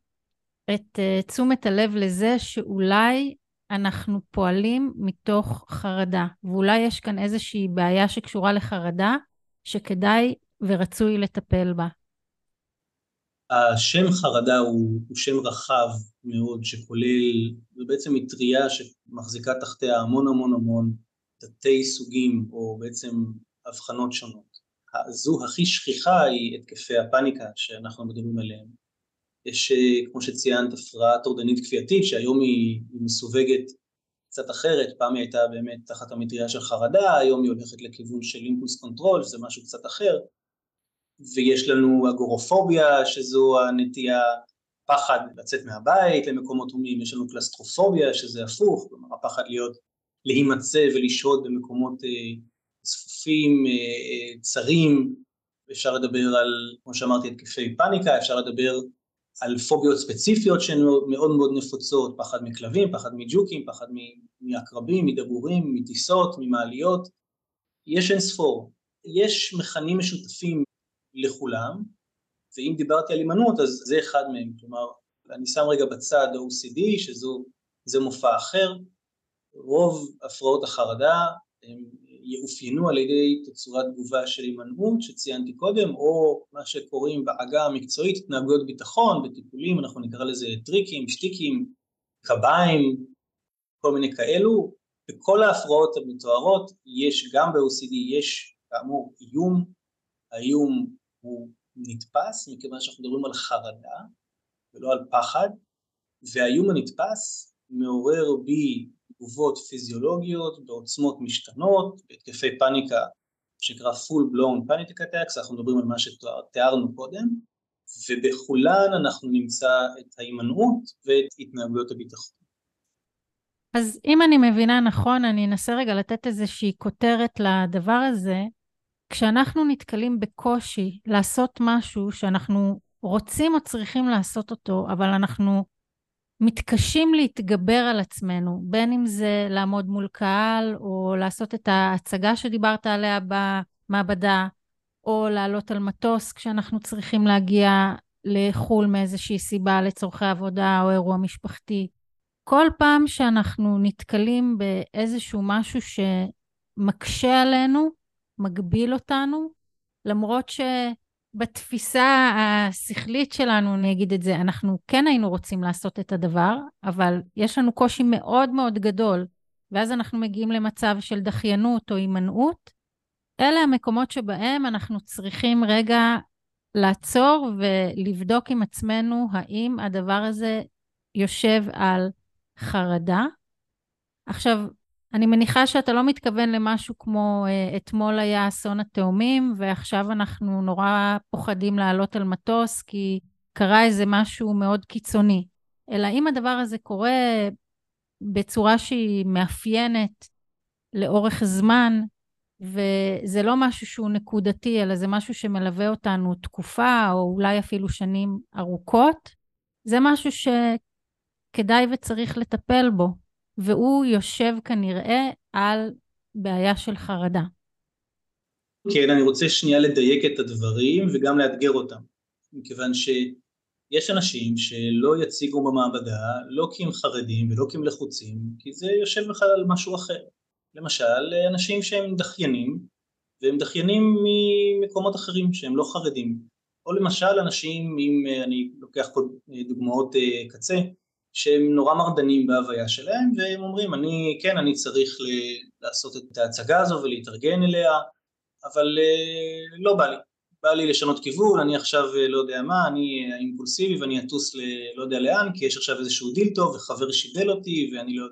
את uh, תשומת הלב לזה שאולי אנחנו פועלים מתוך חרדה, ואולי יש כאן איזושהי בעיה שקשורה לחרדה, שכדאי ורצוי לטפל בה. השם חרדה הוא, הוא שם רחב מאוד שכולל, זה בעצם מטריה שמחזיקה תחתיה המון המון המון תתי סוגים או בעצם הבחנות שונות. הזו הכי שכיחה היא התקפי הפאניקה שאנחנו מדברים עליהם. יש כמו שציינת הפרעה טורדנית כפייתית שהיום היא, היא מסווגת קצת אחרת, פעם היא הייתה באמת תחת המטריה של חרדה, היום היא הולכת לכיוון של impulse control, שזה משהו קצת אחר, ויש לנו אגורופוביה שזו הנטייה פחד לצאת מהבית למקומות הומים, יש לנו קלסטרופוביה שזה הפוך, כלומר הפחד להיות, להימצא ולשהות במקומות אה, צפופים, אה, אה, צרים, אפשר לדבר על, כמו שאמרתי, התקפי פאניקה, אפשר לדבר על פוביות ספציפיות שהן מאוד מאוד נפוצות, פחד מכלבים, פחד מג'וקים, פחד מעקרבים, מדבורים, מטיסות, ממעליות, יש אין ספור. יש מכנים משותפים לכולם, ואם דיברתי על הימנעות אז זה אחד מהם, כלומר אני שם רגע בצד OCD שזה מופע אחר, רוב הפרעות החרדה הם יאופיינו על ידי תצורת תגובה של הימנעות שציינתי קודם, או מה שקוראים בעגה המקצועית התנהגויות ביטחון, בטיפולים אנחנו נקרא לזה טריקים, שטיקים, קביים, כל מיני כאלו, בכל ההפרעות המתוארות יש גם ב-OCD יש כאמור איום, האיום הוא נתפס מכיוון שאנחנו מדברים על חרדה ולא על פחד והאיום הנתפס מעורר בי תגובות פיזיולוגיות בעוצמות משתנות, בהתקפי פאניקה שנקרא full blown panic attacks, אנחנו מדברים על מה שתיארנו קודם ובכולן אנחנו נמצא את ההימנעות ואת התנהגויות הביטחון. אז אם אני מבינה נכון, אני אנסה רגע לתת איזושהי כותרת לדבר הזה. כשאנחנו נתקלים בקושי לעשות משהו שאנחנו רוצים או צריכים לעשות אותו, אבל אנחנו מתקשים להתגבר על עצמנו, בין אם זה לעמוד מול קהל, או לעשות את ההצגה שדיברת עליה במעבדה, או לעלות על מטוס כשאנחנו צריכים להגיע לחו"ל מאיזושהי סיבה לצורכי עבודה או אירוע משפחתי. כל פעם שאנחנו נתקלים באיזשהו משהו שמקשה עלינו, מגביל אותנו, למרות שבתפיסה השכלית שלנו, אני אגיד את זה, אנחנו כן היינו רוצים לעשות את הדבר, אבל יש לנו קושי מאוד מאוד גדול, ואז אנחנו מגיעים למצב של דחיינות או הימנעות, אלה המקומות שבהם אנחנו צריכים רגע לעצור ולבדוק עם עצמנו האם הדבר הזה יושב על חרדה. עכשיו, אני מניחה שאתה לא מתכוון למשהו כמו uh, אתמול היה אסון התאומים, ועכשיו אנחנו נורא פוחדים לעלות על מטוס כי קרה איזה משהו מאוד קיצוני. אלא אם הדבר הזה קורה בצורה שהיא מאפיינת לאורך זמן, וזה לא משהו שהוא נקודתי, אלא זה משהו שמלווה אותנו תקופה, או אולי אפילו שנים ארוכות, זה משהו שכדאי וצריך לטפל בו, והוא יושב כנראה על בעיה של חרדה. כן, אני רוצה שנייה לדייק את הדברים וגם לאתגר אותם, מכיוון שיש אנשים שלא יציגו במעבדה, לא כי הם חרדים ולא כי הם לחוצים, כי זה יושב בכלל על משהו אחר. למשל אנשים שהם דחיינים והם דחיינים ממקומות אחרים שהם לא חרדים או למשל אנשים אם אני לוקח פה דוגמאות אה, קצה שהם נורא מרדנים בהוויה שלהם והם אומרים אני כן אני צריך לעשות את ההצגה הזו ולהתארגן אליה אבל אה, לא בא לי. בא לי לשנות כיוון, אני עכשיו אה, לא יודע מה, אני אימפולסיבי ואני אטוס לא יודע לאן כי יש עכשיו איזשהו דיל טוב וחבר שידל אותי ואני לא...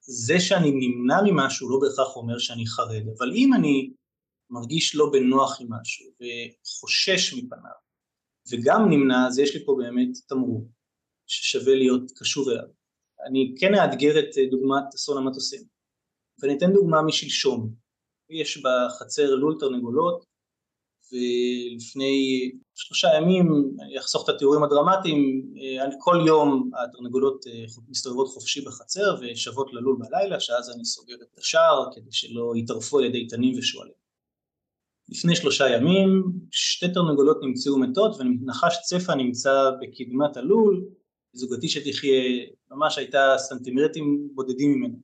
זה שאני נמנע ממשהו לא בהכרח אומר שאני חרד, אבל אם אני מרגיש לא בנוח עם משהו וחושש מפניו וגם נמנע, אז יש לי פה באמת תמרור ששווה להיות קשור אליו. אני כן אאתגר את אה, דוגמת אסון המטוסים ואני אתן דוגמה משלשום. יש בחצר לול תרנגולות ולפני שלושה ימים, אני אחסוך את התיאורים הדרמטיים, אה, כל יום התרנגולות אה, מסתובבות חופשי בחצר ושוות ללול בלילה, שאז אני סוגר את השער כדי שלא יטרפו על ידי תנים ושועלים. לפני שלושה ימים שתי תרנגולות נמצאו מתות ונחש צפה נמצא בקדמת הלול, זוגתי שתחיה ממש הייתה סנטימטרים בודדים ממנו.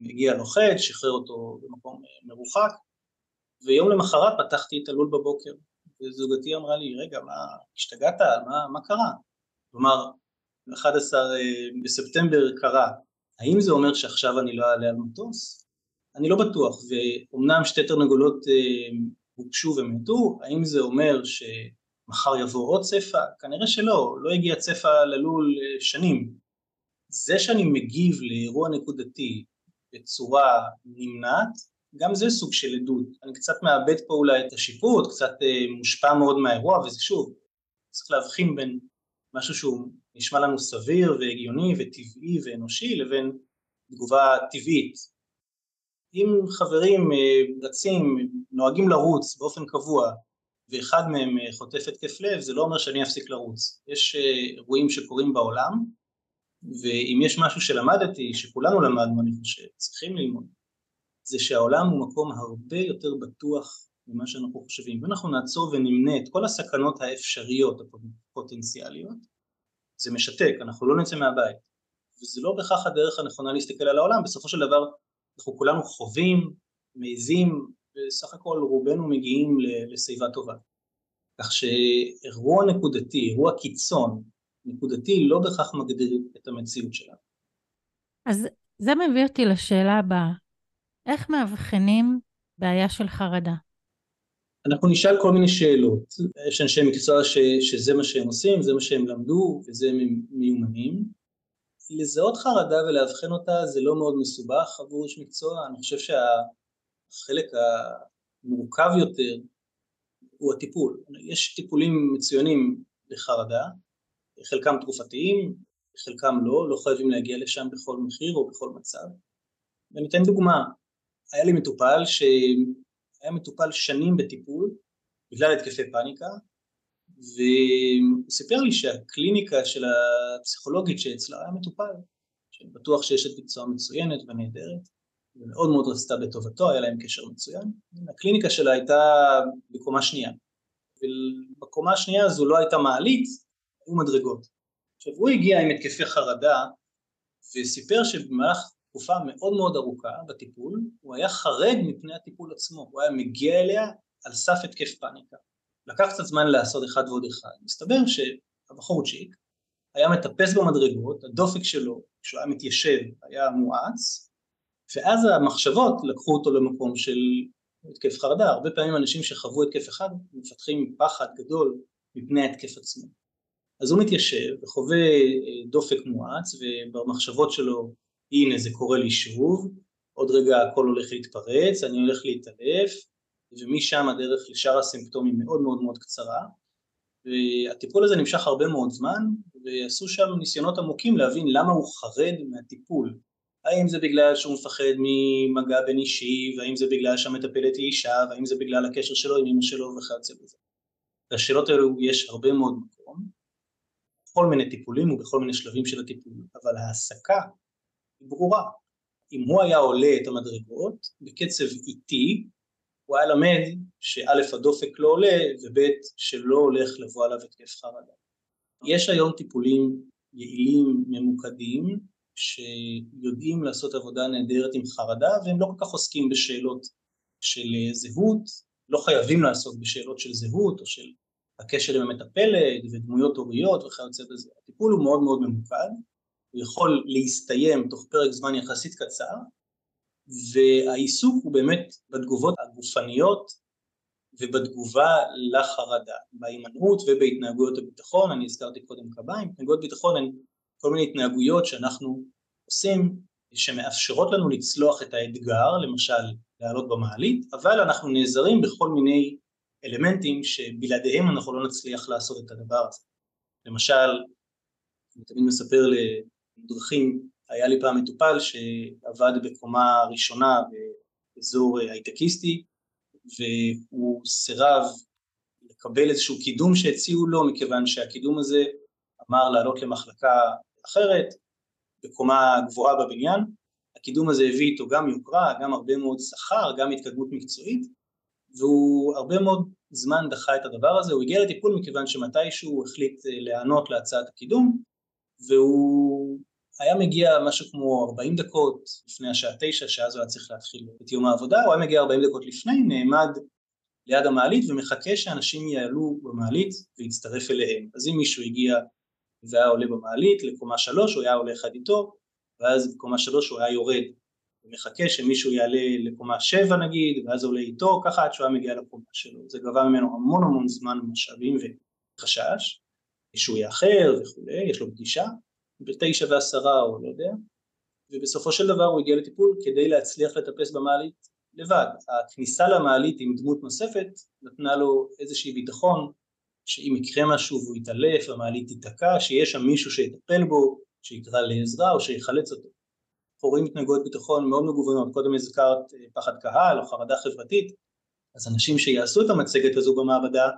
הגיע לוחץ, שחרר אותו במקום אה, מרוחק, ויום למחרת פתחתי את הלול בבוקר, וזוגתי אמרה לי, רגע, מה, השתגעת? מה, מה קרה? כלומר, 11 אה, בספטמבר קרה, האם זה אומר שעכשיו אני לא אעלה על מטוס? אני לא בטוח, ואומנם שתי תרנגולות אה, הוגשו ומתו, האם זה אומר שמחר יבוא עוד צפה? כנראה שלא, לא הגיע צפה ללול אה, שנים. זה שאני מגיב לאירוע נקודתי בצורה נמנעת, גם זה סוג של עדות, אני קצת מאבד פה אולי את השיפוט, קצת אה, מושפע מאוד מהאירוע, וזה שוב, צריך להבחין בין משהו שהוא נשמע לנו סביר והגיוני וטבעי ואנושי לבין תגובה טבעית. אם חברים אה, רצים, נוהגים לרוץ באופן קבוע ואחד מהם אה, חוטף התקף לב, זה לא אומר שאני אפסיק לרוץ. יש אירועים שקורים בעולם, ואם יש משהו שלמדתי, שכולנו למדנו, אני חושב, צריכים ללמוד, זה שהעולם הוא מקום הרבה יותר בטוח ממה שאנחנו חושבים. ואנחנו נעצור ונמנה את כל הסכנות האפשריות הפוטנציאליות, זה משתק, אנחנו לא נצא מהבית. וזה לא בהכרח הדרך הנכונה להסתכל על העולם, בסופו של דבר אנחנו כולנו חווים, מעזים, וסך הכל רובנו מגיעים לשיבה טובה. כך שאירוע נקודתי, אירוע קיצון, נקודתי, לא בהכרח מגדיר את המציאות שלנו. אז זה מביא אותי לשאלה הבאה. איך מאבחנים בעיה של חרדה? אנחנו נשאל כל מיני שאלות. יש אנשי מקצוע ש, שזה מה שהם עושים, זה מה שהם למדו וזה הם מיומנים. לזהות חרדה ולאבחן אותה זה לא מאוד מסובך עבור איש מקצוע, אני חושב שהחלק המורכב יותר הוא הטיפול. יש טיפולים מצוינים לחרדה, חלקם תרופתיים, חלקם לא, לא חייבים להגיע לשם בכל מחיר או בכל מצב. ואני אתן דוגמה, היה לי מטופל שהיה מטופל שנים בטיפול בגלל התקפי פאניקה והוא סיפר לי שהקליניקה של הפסיכולוגית שאצלה היה מטופל שבטוח שיש את מקצוע מצוינת ונהדרת ומאוד מאוד רצתה בטובתו, היה להם קשר מצוין. הקליניקה שלה הייתה בקומה שנייה. ובקומה השנייה הזו לא הייתה מעלית, היו מדרגות. עכשיו הוא הגיע עם התקפי חרדה וסיפר שבמהלך תקופה מאוד מאוד ארוכה בטיפול, הוא היה חרד מפני הטיפול עצמו, הוא היה מגיע אליה על סף התקף פאניקה. לקח קצת זמן לעשות אחד ועוד אחד, מסתבר שהבחורצ'יק היה מטפס במדרגות, הדופק שלו כשהוא היה מתיישב היה מואץ, ואז המחשבות לקחו אותו למקום של התקף חרדה, הרבה פעמים אנשים שחוו התקף אחד מפתחים פחד גדול מפני ההתקף עצמו. אז הוא מתיישב וחווה אה, דופק מואץ ובמחשבות שלו הנה זה קורה לי שוב, עוד רגע הכל הולך להתפרץ, אני הולך להתעלף ומשם הדרך לשאר הסימפטומים מאוד מאוד מאוד קצרה. והטיפול הזה נמשך הרבה מאוד זמן ועשו שם ניסיונות עמוקים להבין למה הוא חרד מהטיפול האם זה בגלל שהוא מפחד ממגע בין אישי והאם זה בגלל שהמטפלת היא אישה והאם זה בגלל הקשר שלו עם אמא שלו וכיוצא בזה לשאלות האלו יש הרבה מאוד מקום בכל מיני טיפולים ובכל מיני שלבים של הטיפול אבל ההעסקה היא ברורה אם הוא היה עולה את המדרגות בקצב איטי הוא היה למד שא' הדופק לא עולה וב' שלא הולך לבוא עליו התקף חרדה. יש היום טיפולים יעילים ממוקדים שיודעים לעשות עבודה נהדרת עם חרדה והם לא כל כך עוסקים בשאלות של זהות, לא חייבים לעסוק בשאלות של זהות או של הקשר עם המטפלת ודמויות הוריות וכיוצא בזה. הטיפול הוא מאוד מאוד ממוקד, הוא יכול להסתיים תוך פרק זמן יחסית קצר והעיסוק הוא באמת בתגובות הגופניות ובתגובה לחרדה, בהימנעות ובהתנהגויות הביטחון, אני הזכרתי קודם קביים, התנהגויות ביטחון הן כל מיני התנהגויות שאנחנו עושים שמאפשרות לנו לצלוח את האתגר, למשל לעלות במעלית, אבל אנחנו נעזרים בכל מיני אלמנטים שבלעדיהם אנחנו לא נצליח לעשות את הדבר הזה. למשל, אני תמיד מספר לדרכים היה לי פעם מטופל שעבד בקומה ראשונה באזור הייטקיסטי והוא סירב לקבל איזשהו קידום שהציעו לו מכיוון שהקידום הזה אמר לעלות למחלקה אחרת בקומה גבוהה בבניין. הקידום הזה הביא איתו גם יוקרה, גם הרבה מאוד שכר, גם התקדמות מקצועית והוא הרבה מאוד זמן דחה את הדבר הזה, הוא הגיע לטיפול מכיוון שמתישהו הוא החליט להיענות להצעת הקידום והוא היה מגיע משהו כמו 40 דקות לפני השעה 9, שאז הוא היה צריך להתחיל את יום העבודה, הוא היה מגיע 40 דקות לפני, נעמד ליד המעלית ומחכה שאנשים יעלו במעלית ויצטרף אליהם. אז אם מישהו הגיע והיה עולה במעלית לקומה 3, הוא היה עולה אחד איתו, ואז בקומה 3 הוא היה יורד ומחכה שמישהו יעלה לקומה 7 נגיד, ואז עולה איתו, ככה עד שהוא היה מגיע לקומה שלו. זה גבה ממנו המון המון זמן, משאבים וחשש, שהוא יאחר וכולי, יש לו פגישה, בתשע ועשרה או לא יודע, ובסופו של דבר הוא הגיע לטיפול כדי להצליח לטפס במעלית לבד. הכניסה למעלית עם דמות נוספת נתנה לו איזושהי ביטחון שאם יקרה משהו והוא יתעלף, המעלית תיתקע, שיש שם מישהו שיטפל בו, שיקרא לעזרה או שיחלץ אותו. אנחנו רואים התנהגויות ביטחון מאוד מגוונות, קודם הזכרת אה, פחד קהל או חרדה חברתית, אז אנשים שיעשו את המצגת הזו במעבדה,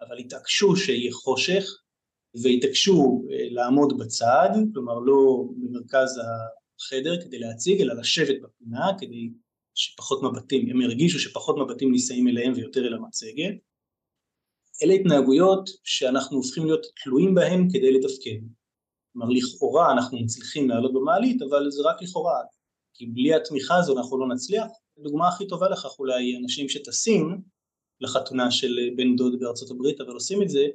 אבל יתעקשו שיהיה חושך, והתעקשו אה, לעמוד בצד, כלומר לא במרכז החדר כדי להציג, אלא לשבת בפינה כדי שפחות מבטים, הם הרגישו שפחות מבטים נישאים אליהם ויותר אל המצגת. אלה התנהגויות שאנחנו הופכים להיות תלויים בהן כדי לתפקד. כלומר לכאורה אנחנו מצליחים לעלות במעלית, אבל זה רק לכאורה, כי בלי התמיכה הזו אנחנו לא נצליח. הדוגמה הכי טובה לכך אולי אנשים שטסים לחתונה של בן דוד בארצות הברית, אבל עושים את זה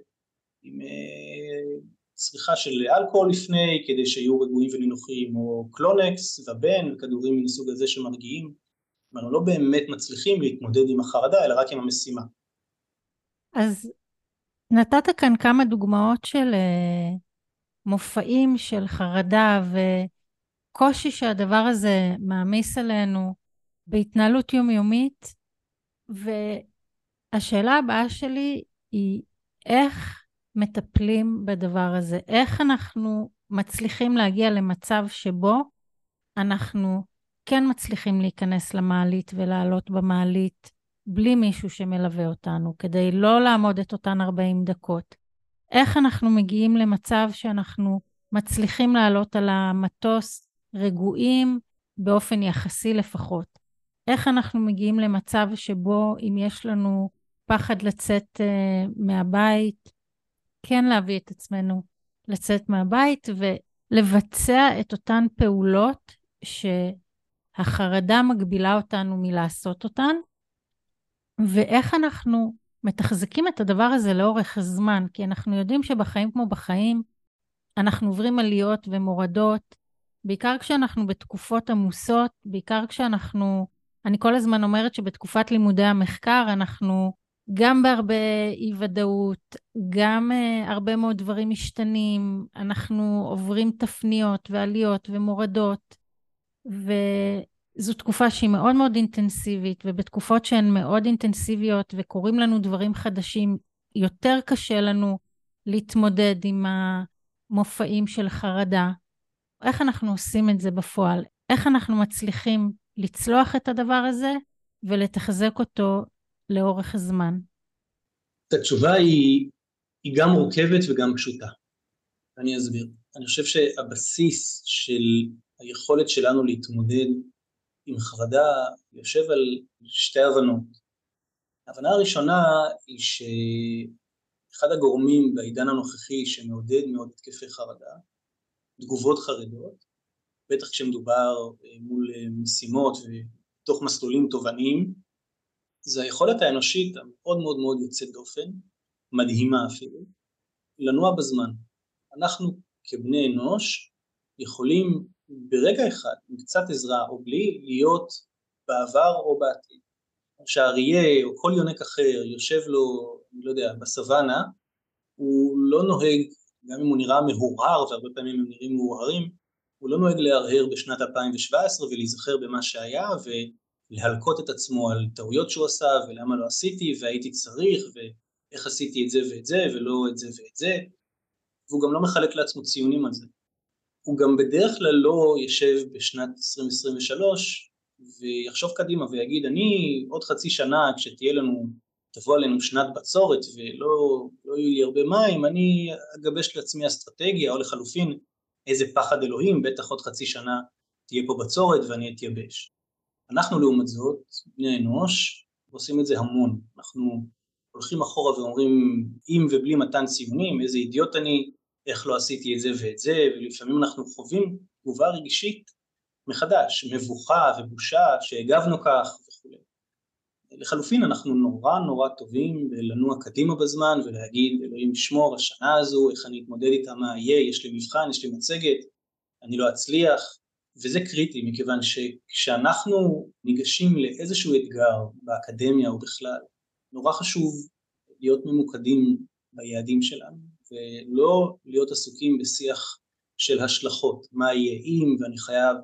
עם אה, צריכה של אלכוהול לפני כדי שיהיו רגועים ונינוחים או קלונקס ובן וכדורים מן הסוג הזה שמרגיעים אנחנו לא באמת מצליחים להתמודד עם החרדה אלא רק עם המשימה. אז נתת כאן כמה דוגמאות של uh, מופעים של חרדה וקושי שהדבר הזה מעמיס עלינו בהתנהלות יומיומית והשאלה הבאה שלי היא איך מטפלים בדבר הזה? איך אנחנו מצליחים להגיע למצב שבו אנחנו כן מצליחים להיכנס למעלית ולעלות במעלית בלי מישהו שמלווה אותנו, כדי לא לעמוד את אותן 40 דקות? איך אנחנו מגיעים למצב שאנחנו מצליחים לעלות על המטוס רגועים באופן יחסי לפחות? איך אנחנו מגיעים למצב שבו אם יש לנו פחד לצאת uh, מהבית, כן להביא את עצמנו לצאת מהבית ולבצע את אותן פעולות שהחרדה מגבילה אותנו מלעשות אותן, ואיך אנחנו מתחזקים את הדבר הזה לאורך זמן, כי אנחנו יודעים שבחיים כמו בחיים, אנחנו עוברים עליות ומורדות, בעיקר כשאנחנו בתקופות עמוסות, בעיקר כשאנחנו אני כל הזמן אומרת שבתקופת לימודי המחקר אנחנו גם בהרבה אי ודאות, גם uh, הרבה מאוד דברים משתנים, אנחנו עוברים תפניות ועליות ומורדות, וזו תקופה שהיא מאוד מאוד אינטנסיבית, ובתקופות שהן מאוד אינטנסיביות וקורים לנו דברים חדשים, יותר קשה לנו להתמודד עם המופעים של חרדה. איך אנחנו עושים את זה בפועל? איך אנחנו מצליחים לצלוח את הדבר הזה ולתחזק אותו לאורך הזמן? התשובה היא, היא גם מורכבת וגם פשוטה. אני אסביר. אני חושב שהבסיס של היכולת שלנו להתמודד עם חרדה יושב על שתי הבנות. ההבנה הראשונה היא שאחד הגורמים בעידן הנוכחי שמעודד מאוד התקפי חרדה, תגובות חרדות, בטח כשמדובר מול משימות ותוך מסלולים תובעניים, זה היכולת האנושית המאוד מאוד מאוד יוצאת דופן, מדהימה אפילו, לנוע בזמן. אנחנו כבני אנוש יכולים ברגע אחד, עם קצת עזרה או בלי, להיות בעבר או בעתיד. שהאריה או כל יונק אחר יושב לו, אני לא יודע, בסוואנה, הוא לא נוהג, גם אם הוא נראה מהורהר, והרבה פעמים הם נראים מהורהרים, הוא לא נוהג להרהר בשנת 2017 ולהיזכר במה שהיה, ו... להלקות את עצמו על טעויות שהוא עשה ולמה לא עשיתי והייתי צריך ואיך עשיתי את זה ואת זה ולא את זה ואת זה והוא גם לא מחלק לעצמו ציונים על זה. הוא גם בדרך כלל לא יושב בשנת 2023 ויחשוב קדימה ויגיד אני עוד חצי שנה כשתהיה לנו, תבוא עלינו שנת בצורת ולא לא יהיו לי הרבה מים, אני אגבש לעצמי אסטרטגיה או לחלופין איזה פחד אלוהים, בטח עוד חצי שנה תהיה פה בצורת ואני אתייבש. אנחנו לעומת זאת, בני אנוש, עושים את זה המון. אנחנו הולכים אחורה ואומרים עם ובלי מתן ציונים, איזה אידיוט אני, איך לא עשיתי את זה ואת זה, ולפעמים אנחנו חווים תגובה רגשית מחדש, מבוכה ובושה שהגבנו כך וכו'. לחלופין אנחנו נורא נורא טובים בלנוע קדימה בזמן ולהגיד אלוהים ישמור השנה הזו, איך אני אתמודד איתה, מה יהיה, יש לי מבחן, יש לי מצגת, אני לא אצליח, וזה קריטי מכיוון שכשאנחנו ניגשים לאיזשהו אתגר באקדמיה או בכלל, נורא חשוב להיות ממוקדים ביעדים שלנו ולא להיות עסוקים בשיח של השלכות, מה יהיה אם ואני חייב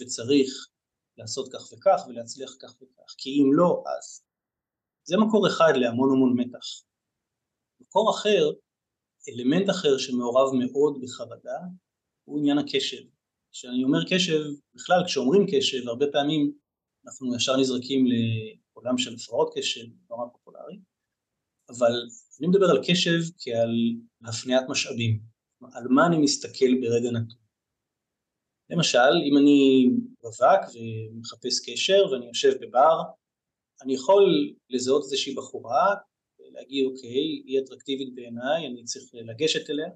וצריך לעשות כך וכך ולהצליח כך וכך, כי אם לא אז. זה מקור אחד להמון המון מתח. מקור אחר, אלמנט אחר שמעורב מאוד בחרדה, הוא עניין הקשב. כשאני אומר קשב, בכלל כשאומרים קשב, הרבה פעמים אנחנו ישר נזרקים לעולם של הפרעות קשב, נורא פופולרי, אבל אני מדבר על קשב כעל הפניית משאבים, על מה אני מסתכל ברגע נתון. למשל, אם אני רווק ומחפש קשר ואני יושב בבר, אני יכול לזהות איזושהי בחורה, להגיד אוקיי, היא אטרקטיבית בעיניי, אני צריך לגשת אליה,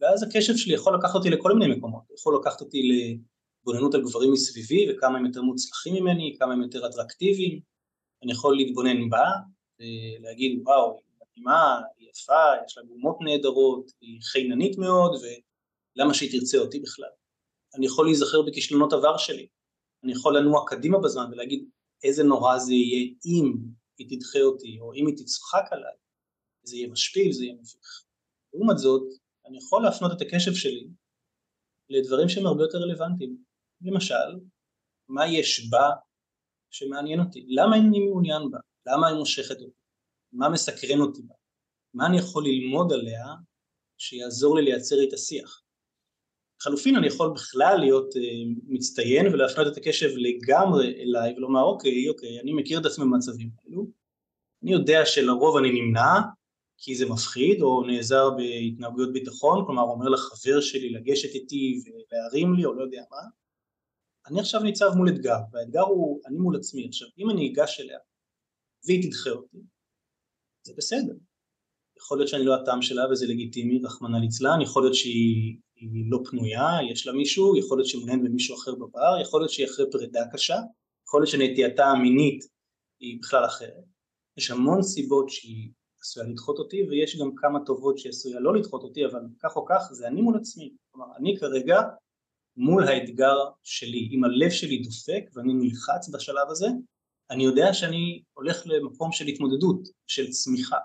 ואז הקשב שלי יכול לקחת אותי לכל מיני מקומות, יכול לקחת אותי להתבוננות על גברים מסביבי וכמה הם יותר מוצלחים ממני, כמה הם יותר אטרקטיביים, אני יכול להתבונן בה ולהגיד וואו, מדהימה, היא יפה, יש לה גומות נהדרות, היא חיננית מאוד ולמה שהיא תרצה אותי בכלל. אני יכול להיזכר בכישלונות עבר שלי, אני יכול לנוע קדימה בזמן ולהגיד איזה נורא זה יהיה אם היא תדחה אותי או אם היא תצחק עליי, זה יהיה משפיל, זה יהיה מביך. לעומת זאת, אני יכול להפנות את הקשב שלי לדברים שהם הרבה יותר רלוונטיים. למשל, מה יש בה שמעניין אותי? למה אני מעוניין בה? למה היא מושכת אותי? מה מסקרן אותי בה? מה אני יכול ללמוד עליה שיעזור לי לייצר את השיח? לחלופין אני יכול בכלל להיות uh, מצטיין ולהפנות את הקשב לגמרי אליי ולומר אוקיי, אוקיי, אני מכיר את עצמי במצבים האלו, אני יודע שלרוב אני נמנע כי זה מפחיד, או נעזר בהתנהגויות ביטחון, כלומר אומר לחבר שלי לגשת איתי ולהרים לי, או לא יודע מה. אני עכשיו ניצב מול אתגר, והאתגר הוא אני מול עצמי. עכשיו, אם אני אגש אליה והיא תדחה אותי, זה בסדר. יכול להיות שאני לא הטעם שלה וזה לגיטימי, רחמנא ליצלן, יכול להיות שהיא לא פנויה, יש לה מישהו, יכול להיות שהיא מעוניינת במישהו אחר בבר, יכול להיות שהיא אחרי פרידה קשה, יכול להיות שנטייתה המינית היא בכלל אחרת. יש המון סיבות שהיא עשויה לדחות אותי ויש גם כמה טובות שעשויה לא לדחות אותי אבל כך או כך זה אני מול עצמי כלומר אני כרגע מול האתגר שלי אם הלב שלי דופק ואני נלחץ בשלב הזה אני יודע שאני הולך למקום של התמודדות, של צמיחה.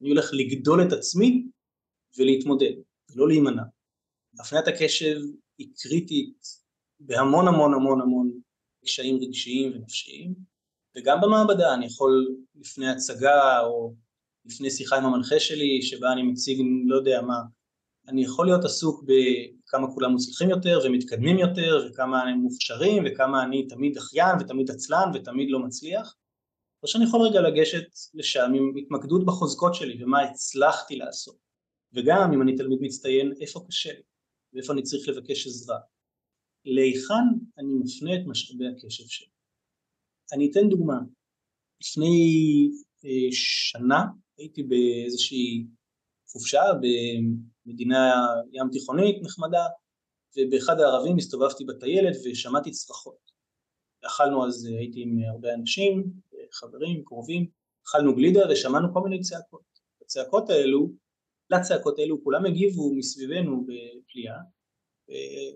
אני הולך לגדול את עצמי ולהתמודד, ולא להימנע. הפניית הקשב היא קריטית בהמון המון המון המון קשיים רגשיים ונפשיים, וגם במעבדה אני יכול לפני הצגה או לפני שיחה עם המנחה שלי שבה אני מציג לא יודע מה, אני יכול להיות עסוק בכמה כולם מוצלחים יותר ומתקדמים יותר וכמה הם מוכשרים וכמה אני תמיד דחיין ותמיד עצלן ותמיד לא מצליח. או שאני יכול רגע לגשת לשם עם התמקדות בחוזקות שלי ומה הצלחתי לעשות. וגם אם אני תלמיד מצטיין איפה קשה לי? ואיפה אני צריך לבקש עזרה? להיכן אני מפנה את משאבי הקשב שלי? אני אתן דוגמה. לפני אה, שנה הייתי באיזושהי חופשה במדינה ים תיכונית נחמדה ובאחד הערבים הסתובבתי בטיילת ושמעתי צרחות. אכלנו אז, הייתי עם הרבה אנשים, חברים, קרובים, אכלנו גלידה ושמענו כל מיני צעקות. הצעקות האלו, לצעקות האלו כולם הגיבו מסביבנו בפליאה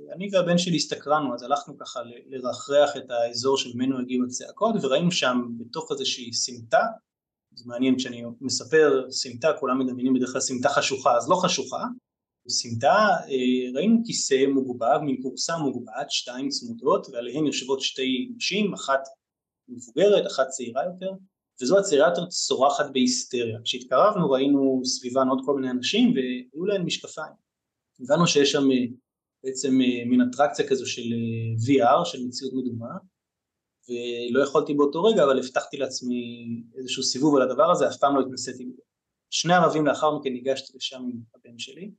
ואני והבן שלי הסתקרנו אז הלכנו ככה לרחרח את האזור שממנו הגיעו הצעקות וראינו שם בתוך איזושהי סמטה זה מעניין כשאני מספר סמטה, כולם מדמיינים בדרך כלל סמטה חשוכה, אז לא חשוכה, בסמטה אה, ראינו כיסא מוגבב, מין קורסה מוגבעת, שתיים צמודות, ועליהן יושבות שתי נשים, אחת מבוגרת, אחת צעירה יותר, וזו הצעירה יותר צורחת בהיסטריה. כשהתקרבנו ראינו סביבן עוד כל מיני אנשים והיו להן משקפיים. הבנו שיש שם אה, בעצם אה, מין אטרקציה כזו של VR, של מציאות מדומה, ולא יכולתי באותו רגע, אבל הבטחתי לעצמי איזשהו סיבוב על הדבר הזה, אף פעם לא התנסיתי בזה. שני ערבים לאחר מכן ניגשתי לשם עם הבן שלי,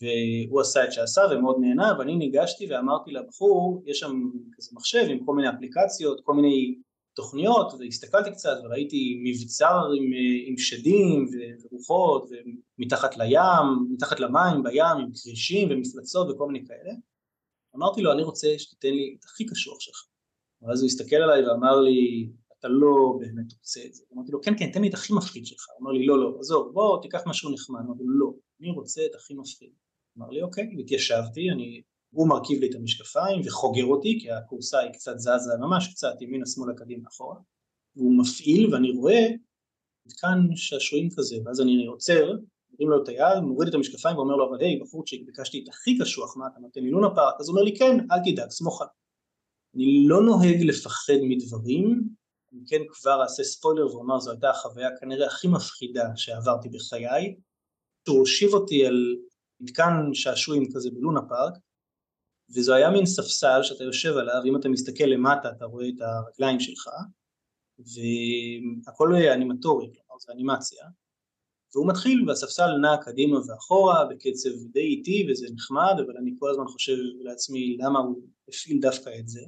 והוא עשה את שעשה ומאוד נהנה, ואני ניגשתי ואמרתי לבחור, יש שם כזה מחשב עם כל מיני אפליקציות, כל מיני תוכניות, והסתכלתי קצת וראיתי מבצר עם, עם שדים ורוחות, ומתחת לים, מתחת למים, בים, עם כרישים ומפלצות וכל מיני כאלה. אמרתי לו, אני רוצה שתיתן לי את הכי קשוח שלך. ואז הוא הסתכל עליי ואמר לי, אתה לא באמת רוצה את זה. אמרתי לו, כן, כן, תן לי את הכי מפחיד שלך. אמר לי, לא, לא, עזוב, בוא, תיקח משהו נחמד. אמרתי לו, לא, אני רוצה את הכי מפחיד. אמר לי, אוקיי, והתיישבתי, אני, הוא מרכיב לי את המשקפיים וחוגר אותי, כי הכורסה היא קצת זזה, ממש קצת ימינה, שמאלה, קדימה, אחורה. והוא מפעיל, ואני רואה כאן שעשועים כזה, ואז אני עוצר, מרים לו את היד, מוריד את המשקפיים ואומר לו, אבל היי, בחורצ'יק, ביקשתי את הכי קשוח, מה, אתה נותן לי לונה פארק? אז הוא אומר לי, כן, אל תדאג, סמוך עליי. אני לא נוהג לפחד מדברים, אני כן כבר אעשה ספוילר ואומר זו הייתה החוויה כנראה הכי מפחידה שעברתי בחיי, שהוא הושיב אותי על מתקן שעשועים כזה בלונה פארק, וזו היה מין ספסל שאתה יושב עליו, אם אתה מסתכל למטה אתה רואה את הרגליים שלך, והכל אנימטורי, כלומר זה אנימציה, והוא מתחיל והספסל נע קדימה ואחורה בקצב די איטי וזה נחמד, אבל אני כל הזמן חושב לעצמי למה הוא הפעיל דווקא את זה.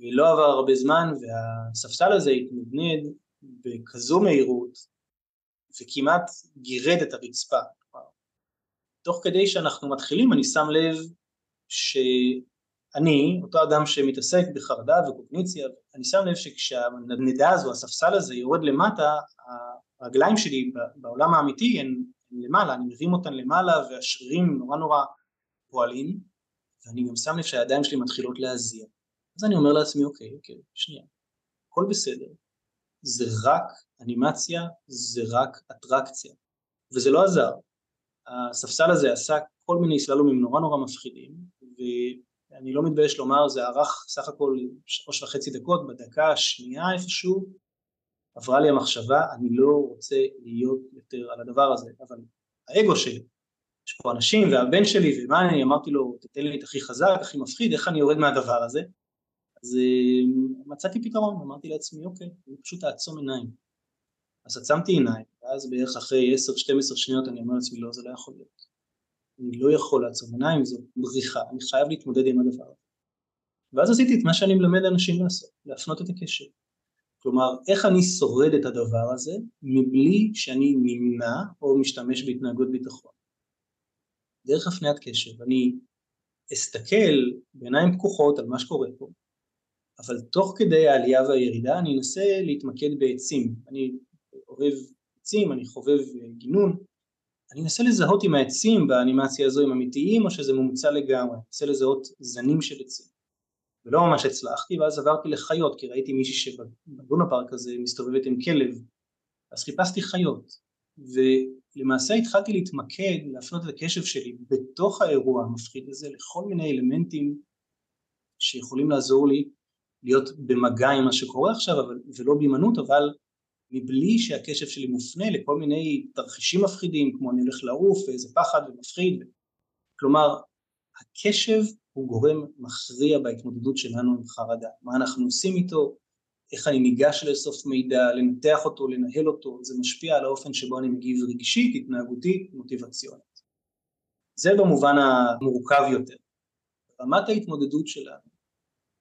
ולא עבר הרבה זמן והספסל הזה התנדנד בכזו מהירות וכמעט גירד את הרצפה. תוך כדי שאנחנו מתחילים אני שם לב שאני, אותו אדם שמתעסק בחרדה וקוגניציה, אני שם לב שכשהנדנדה הזו, הספסל הזה יורד למטה, הרגליים שלי בעולם האמיתי הן למעלה, אני מרים אותן למעלה והשרירים נורא נורא פועלים, ואני גם שם לב שהידיים שלי מתחילות להזיע. אז אני אומר לעצמי, אוקיי, אוקיי, שנייה, הכל בסדר, זה רק אנימציה, זה רק אטרקציה, וזה לא עזר. הספסל הזה עשה כל מיני סללומים נורא נורא מפחידים, ואני לא מתבייש לומר, זה ארך סך הכל שלוש וחצי דקות, בדקה השנייה איפשהו, עברה לי המחשבה, אני לא רוצה להיות יותר על הדבר הזה, אבל האגו שלי, יש פה אנשים והבן שלי, ומה אני אמרתי לו, תתן לי את הכי חזק, הכי מפחיד, איך אני יורד מהדבר הזה? אז אה, מצאתי פתרון, אמרתי לעצמי, אוקיי, אני פשוט אעצום עיניים. אז עצמתי עיניים, ואז בערך אחרי 10-12 שניות אני אומר לעצמי, לא, זה לא יכול להיות. אני לא יכול לעצום עיניים, זו בריחה, אני חייב להתמודד עם הדבר הזה. ואז עשיתי את מה שאני מלמד אנשים לעשות, להפנות את הקשר. כלומר, איך אני שורד את הדבר הזה מבלי שאני נמנע או משתמש בהתנהגות ביטחון. דרך הפניית קשב, אני אסתכל בעיניים פקוחות על מה שקורה פה, אבל תוך כדי העלייה והירידה אני אנסה להתמקד בעצים, אני אוהב עצים, אני חובב גינון, אני אנסה לזהות אם העצים באנימציה הזו הם אמיתיים או שזה מומצא לגמרי, אני אנסה לזהות זנים של עצים. ולא ממש הצלחתי, ואז עברתי לחיות, כי ראיתי מישהי שבלונה פארק הזה מסתובבת עם כלב, אז חיפשתי חיות, ולמעשה התחלתי להתמקד, להפנות את הקשב שלי בתוך האירוע המפחיד הזה לכל מיני אלמנטים שיכולים לעזור לי להיות במגע עם מה שקורה עכשיו, אבל, ולא בהימנעות, אבל מבלי שהקשב שלי מופנה לכל מיני תרחישים מפחידים, כמו אני הולך לעוף ואיזה פחד ומפחיד. כלומר, הקשב הוא גורם מכריע בהתמודדות שלנו עם חרדה. מה אנחנו עושים איתו, איך אני ניגש לאסוף מידע, לנתח אותו, לנהל אותו, זה משפיע על האופן שבו אני מגיב רגשית, התנהגותית, מוטיבציונית. זה במובן המורכב יותר. רמת ההתמודדות שלנו,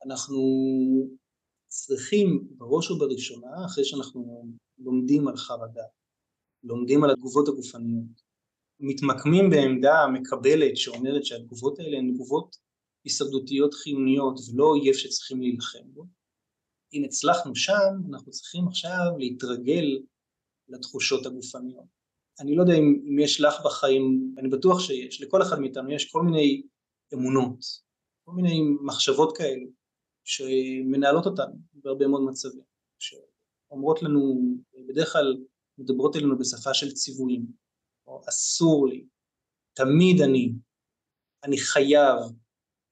אנחנו צריכים בראש ובראשונה, אחרי שאנחנו לומדים על חרדה, לומדים על התגובות הגופניות, מתמקמים בעמדה מקבלת שאומרת שהתגובות האלה הן תגובות הישרדותיות חיוניות ולא אויב שצריכים להילחם בו. אם הצלחנו שם, אנחנו צריכים עכשיו להתרגל לתחושות הגופניות. אני לא יודע אם, אם יש לך בחיים, אני בטוח שיש, לכל אחד מאיתנו יש כל מיני אמונות, כל מיני מחשבות כאלו שמנהלות אותנו בהרבה מאוד מצבים, שאומרות לנו, בדרך כלל מדברות אלינו בשפה של ציוויים, או אסור לי, תמיד אני, אני חייב,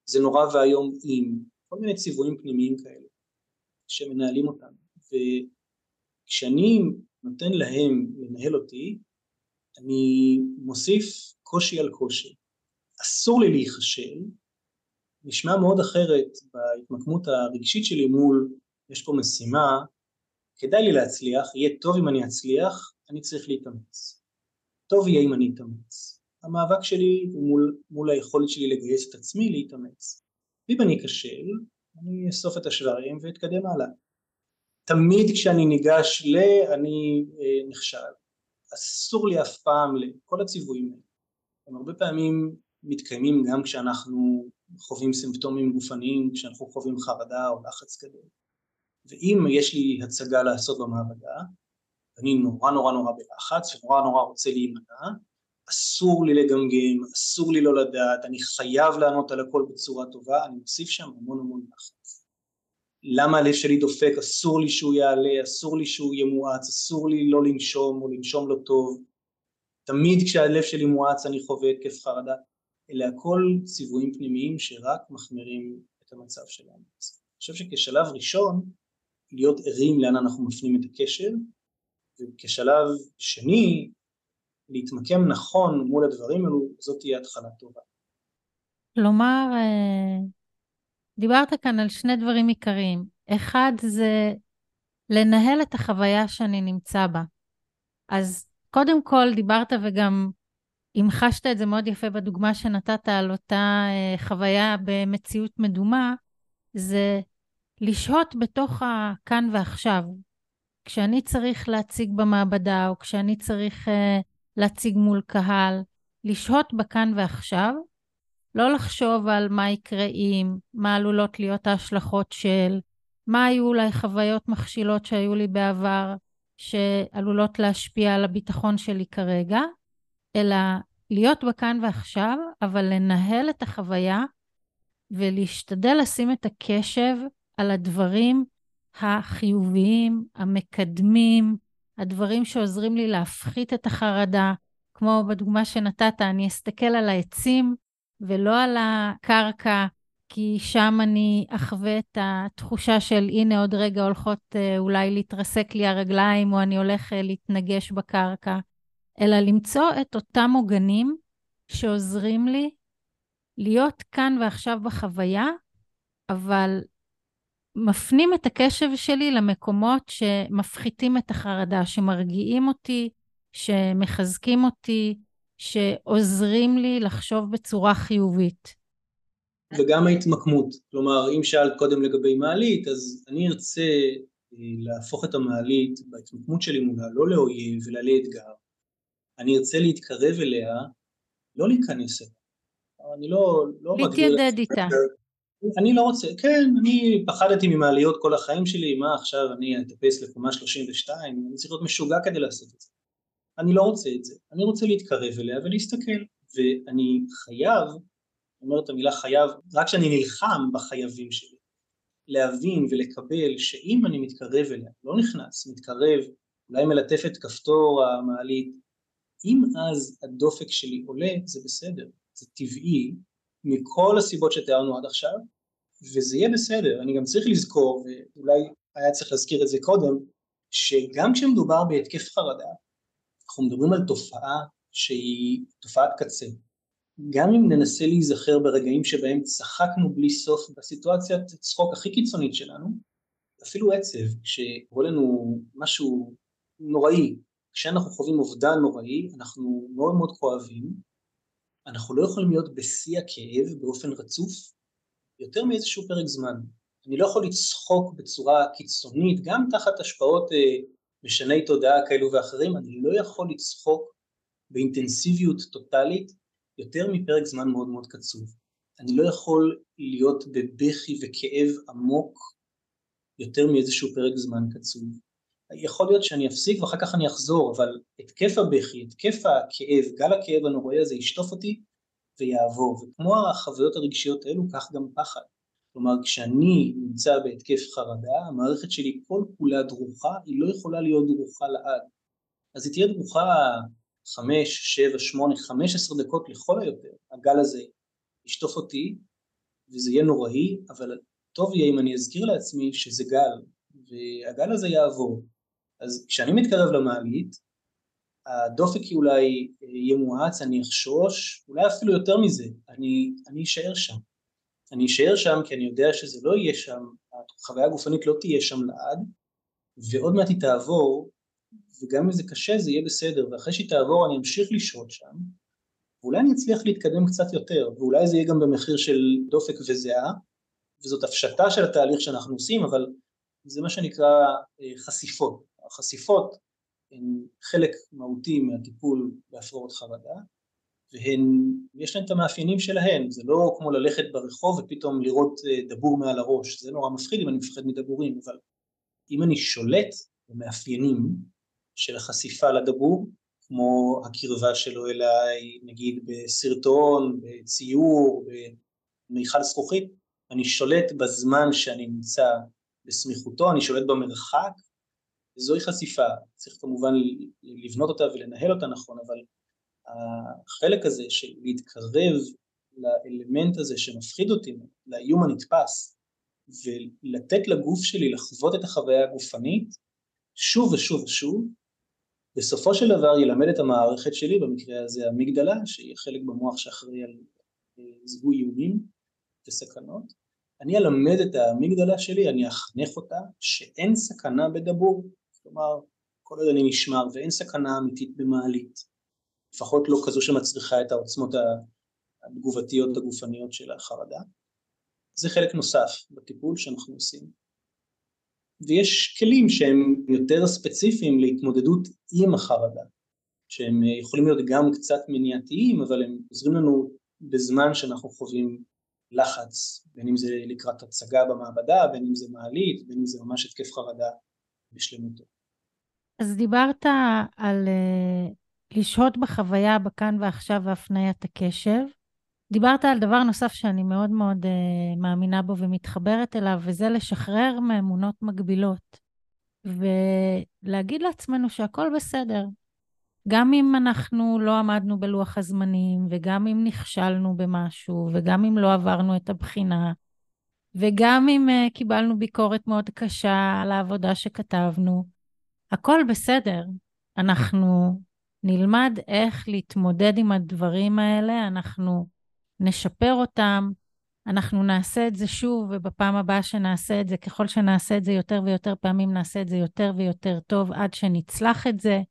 זה נורא ואיום אם, כל מיני ציוויים פנימיים כאלה שמנהלים אותנו, וכשאני נותן להם לנהל אותי, אני מוסיף קושי על קושי. אסור לי להיכשל, נשמע מאוד אחרת בהתמקמות הרגשית שלי מול יש פה משימה, כדאי לי להצליח, יהיה טוב אם אני אצליח, אני צריך להתאמץ. טוב יהיה אם אני אתאמץ. המאבק שלי הוא מול, מול היכולת שלי לגייס את עצמי להתאמץ. ואם אני אכשל, אני אאסוף את השברים ואתקדם הלאה. תמיד כשאני ניגש ל... אני אה, נכשל. אסור לי אף פעם לכל הציוויים האלה. הם הרבה פעמים מתקיימים גם כשאנחנו חווים סימפטומים גופניים, כשאנחנו חווים חרדה או לחץ גדול. ואם יש לי הצגה לעשות במעבדה, ואני נורא נורא נורא בלחץ ונורא נורא רוצה להימנע, אסור לי לגמגם, אסור לי לא לדעת, אני חייב לענות על הכל בצורה טובה, אני מוסיף שם המון המון לחץ. למה הלב שלי דופק, אסור לי שהוא יעלה, אסור לי שהוא יהיה מואץ, אסור לי לא לנשום או לנשום לא טוב. תמיד כשהלב שלי מואץ אני חווה התקף חרדה. אלה הכל ציוויים פנימיים שרק מחמירים את המצב שלנו. אני חושב שכשלב ראשון, להיות ערים לאן אנחנו מפנים את הקשר, וכשלב שני, להתמקם נכון מול הדברים האלו, זאת תהיה התחלה טובה. כלומר, אה, דיברת כאן על שני דברים עיקריים. אחד זה לנהל את החוויה שאני נמצא בה. אז קודם כל דיברת וגם המחשת את זה מאוד יפה בדוגמה שנתת על אותה אה, חוויה במציאות מדומה, זה לשהות בתוך הכאן ועכשיו. כשאני צריך להציג במעבדה, או כשאני צריך uh, להציג מול קהל, לשהות בכאן ועכשיו, לא לחשוב על מה יקרה אם, מה עלולות להיות ההשלכות של, מה היו אולי חוויות מכשילות שהיו לי בעבר, שעלולות להשפיע על הביטחון שלי כרגע, אלא להיות בכאן ועכשיו, אבל לנהל את החוויה ולהשתדל לשים את הקשב על הדברים החיוביים, המקדמים, הדברים שעוזרים לי להפחית את החרדה, כמו בדוגמה שנתת, אני אסתכל על העצים ולא על הקרקע, כי שם אני אחווה את התחושה של הנה עוד רגע הולכות אה, אולי להתרסק לי הרגליים, או אני הולך אה, להתנגש בקרקע, אלא למצוא את אותם עוגנים שעוזרים לי להיות כאן ועכשיו בחוויה, אבל מפנים את הקשב שלי למקומות שמפחיתים את החרדה, שמרגיעים אותי, שמחזקים אותי, שעוזרים לי לחשוב בצורה חיובית. וגם ההתמקמות, כלומר אם שאלת קודם לגבי מעלית, אז אני ארצה אה, להפוך את המעלית בהתמקמות שלי מולה לא לאויב אלא לאתגר. אני ארצה להתקרב אליה, לא להיכנס אליה. אני לא, לא להתיידד איתה. אני לא רוצה, כן, אני פחדתי ממעליות כל החיים שלי, מה עכשיו אני אטפס לקומה 32, אני צריך להיות משוגע כדי לעשות את זה. אני לא רוצה את זה, אני רוצה להתקרב אליה ולהסתכל, ואני חייב, אני אומר את המילה חייב, רק כשאני נלחם בחייבים שלי. להבין ולקבל שאם אני מתקרב אליה, לא נכנס, מתקרב, אולי מלטף את כפתור המעלית, אם אז הדופק שלי עולה, זה בסדר, זה טבעי, מכל הסיבות שתיארנו עד עכשיו, וזה יהיה בסדר. אני גם צריך לזכור, ואולי היה צריך להזכיר את זה קודם, שגם כשמדובר בהתקף חרדה, אנחנו מדברים על תופעה שהיא תופעת קצה. גם אם ננסה להיזכר ברגעים שבהם צחקנו בלי סוף בסיטואציית צחוק הכי קיצונית שלנו, אפילו עצב, כשקורה לנו משהו נוראי, כשאנחנו חווים אובדן נוראי, אנחנו מאוד מאוד כואבים, אנחנו לא יכולים להיות בשיא הכאב באופן רצוף יותר מאיזשהו פרק זמן. אני לא יכול לצחוק בצורה קיצונית, גם תחת השפעות אה, משני תודעה כאלו ואחרים, אני לא יכול לצחוק באינטנסיביות טוטאלית יותר מפרק זמן מאוד מאוד קצוב. אני לא יכול להיות בבכי וכאב עמוק יותר מאיזשהו פרק זמן קצוב. יכול להיות שאני אפסיק ואחר כך אני אחזור, אבל התקף הבכי, התקף הכאב, גל הכאב הנוראי הזה ישטוף אותי ויעבור. וכמו החוויות הרגשיות האלו, כך גם פחד. כלומר, כשאני נמצא בהתקף חרדה, המערכת שלי כל כולה דרוכה, היא לא יכולה להיות דרוכה לעד. אז היא תהיה דרוכה חמש, שבע, שמונה, חמש עשר דקות לכל היותר. הגל הזה ישטוף אותי, וזה יהיה נוראי, אבל טוב יהיה אם אני אזכיר לעצמי שזה גל, והגל הזה יעבור. אז כשאני מתקרב למעלית, הדופק אולי יהיה מואץ, אני אחשוש, אולי אפילו יותר מזה, אני, אני אשאר שם. אני אשאר שם כי אני יודע שזה לא יהיה שם, החוויה הגופנית לא תהיה שם לעד, ועוד מעט היא תעבור, וגם אם זה קשה זה יהיה בסדר, ואחרי שהיא תעבור אני אמשיך לשהות שם, ואולי אני אצליח להתקדם קצת יותר, ואולי זה יהיה גם במחיר של דופק וזיעה, וזאת הפשטה של התהליך שאנחנו עושים, אבל זה מה שנקרא אה, חשיפות. החשיפות הן חלק מהותי מהטיפול בהפרעות חרדה, והן, יש להן את המאפיינים שלהן, זה לא כמו ללכת ברחוב ופתאום לראות אה, דבור מעל הראש, זה נורא מפחיד אם אני מפחד מדבורים, אבל אם אני שולט במאפיינים של החשיפה לדבור, כמו הקרבה שלו אליי, נגיד בסרטון, בציור, במיכל זכוכית, אני שולט בזמן שאני נמצא בסמיכותו, אני שולט במרחק, וזוהי חשיפה, צריך כמובן לבנות אותה ולנהל אותה נכון, אבל החלק הזה של להתקרב לאלמנט הזה שמפחיד אותי, לאיום הנתפס, ולתת לגוף שלי לחוות את החוויה הגופנית, שוב ושוב ושוב, בסופו של דבר ילמד את המערכת שלי, במקרה הזה המגדלה, שהיא חלק במוח שאחראי על אה, זיהוי איומים וסכנות, אני אלמד את המגדלה שלי, אני אחנך אותה, שאין סכנה בדבור, כלומר, כל עוד אני נשמר ואין סכנה אמיתית במעלית, לפחות לא כזו שמצריכה את העוצמות התגובתיות הגופניות של החרדה. זה חלק נוסף בטיפול שאנחנו עושים. ויש כלים שהם יותר ספציפיים להתמודדות עם החרדה, שהם יכולים להיות גם קצת מניעתיים, אבל הם עוזרים לנו בזמן שאנחנו חווים לחץ, בין אם זה לקראת הצגה במעבדה, בין אם זה מעלית, בין אם זה ממש התקף חרדה בשלמותו. אז דיברת על uh, לשהות בחוויה בכאן ועכשיו והפניית הקשב. דיברת על דבר נוסף שאני מאוד מאוד uh, מאמינה בו ומתחברת אליו, וזה לשחרר מאמונות מגבילות. ולהגיד לעצמנו שהכל בסדר. גם אם אנחנו לא עמדנו בלוח הזמנים, וגם אם נכשלנו במשהו, וגם אם לא עברנו את הבחינה, וגם אם uh, קיבלנו ביקורת מאוד קשה על העבודה שכתבנו, הכל בסדר. אנחנו נלמד איך להתמודד עם הדברים האלה, אנחנו נשפר אותם, אנחנו נעשה את זה שוב, ובפעם הבאה שנעשה את זה, ככל שנעשה את זה יותר ויותר פעמים, נעשה את זה יותר ויותר טוב עד שנצלח את זה,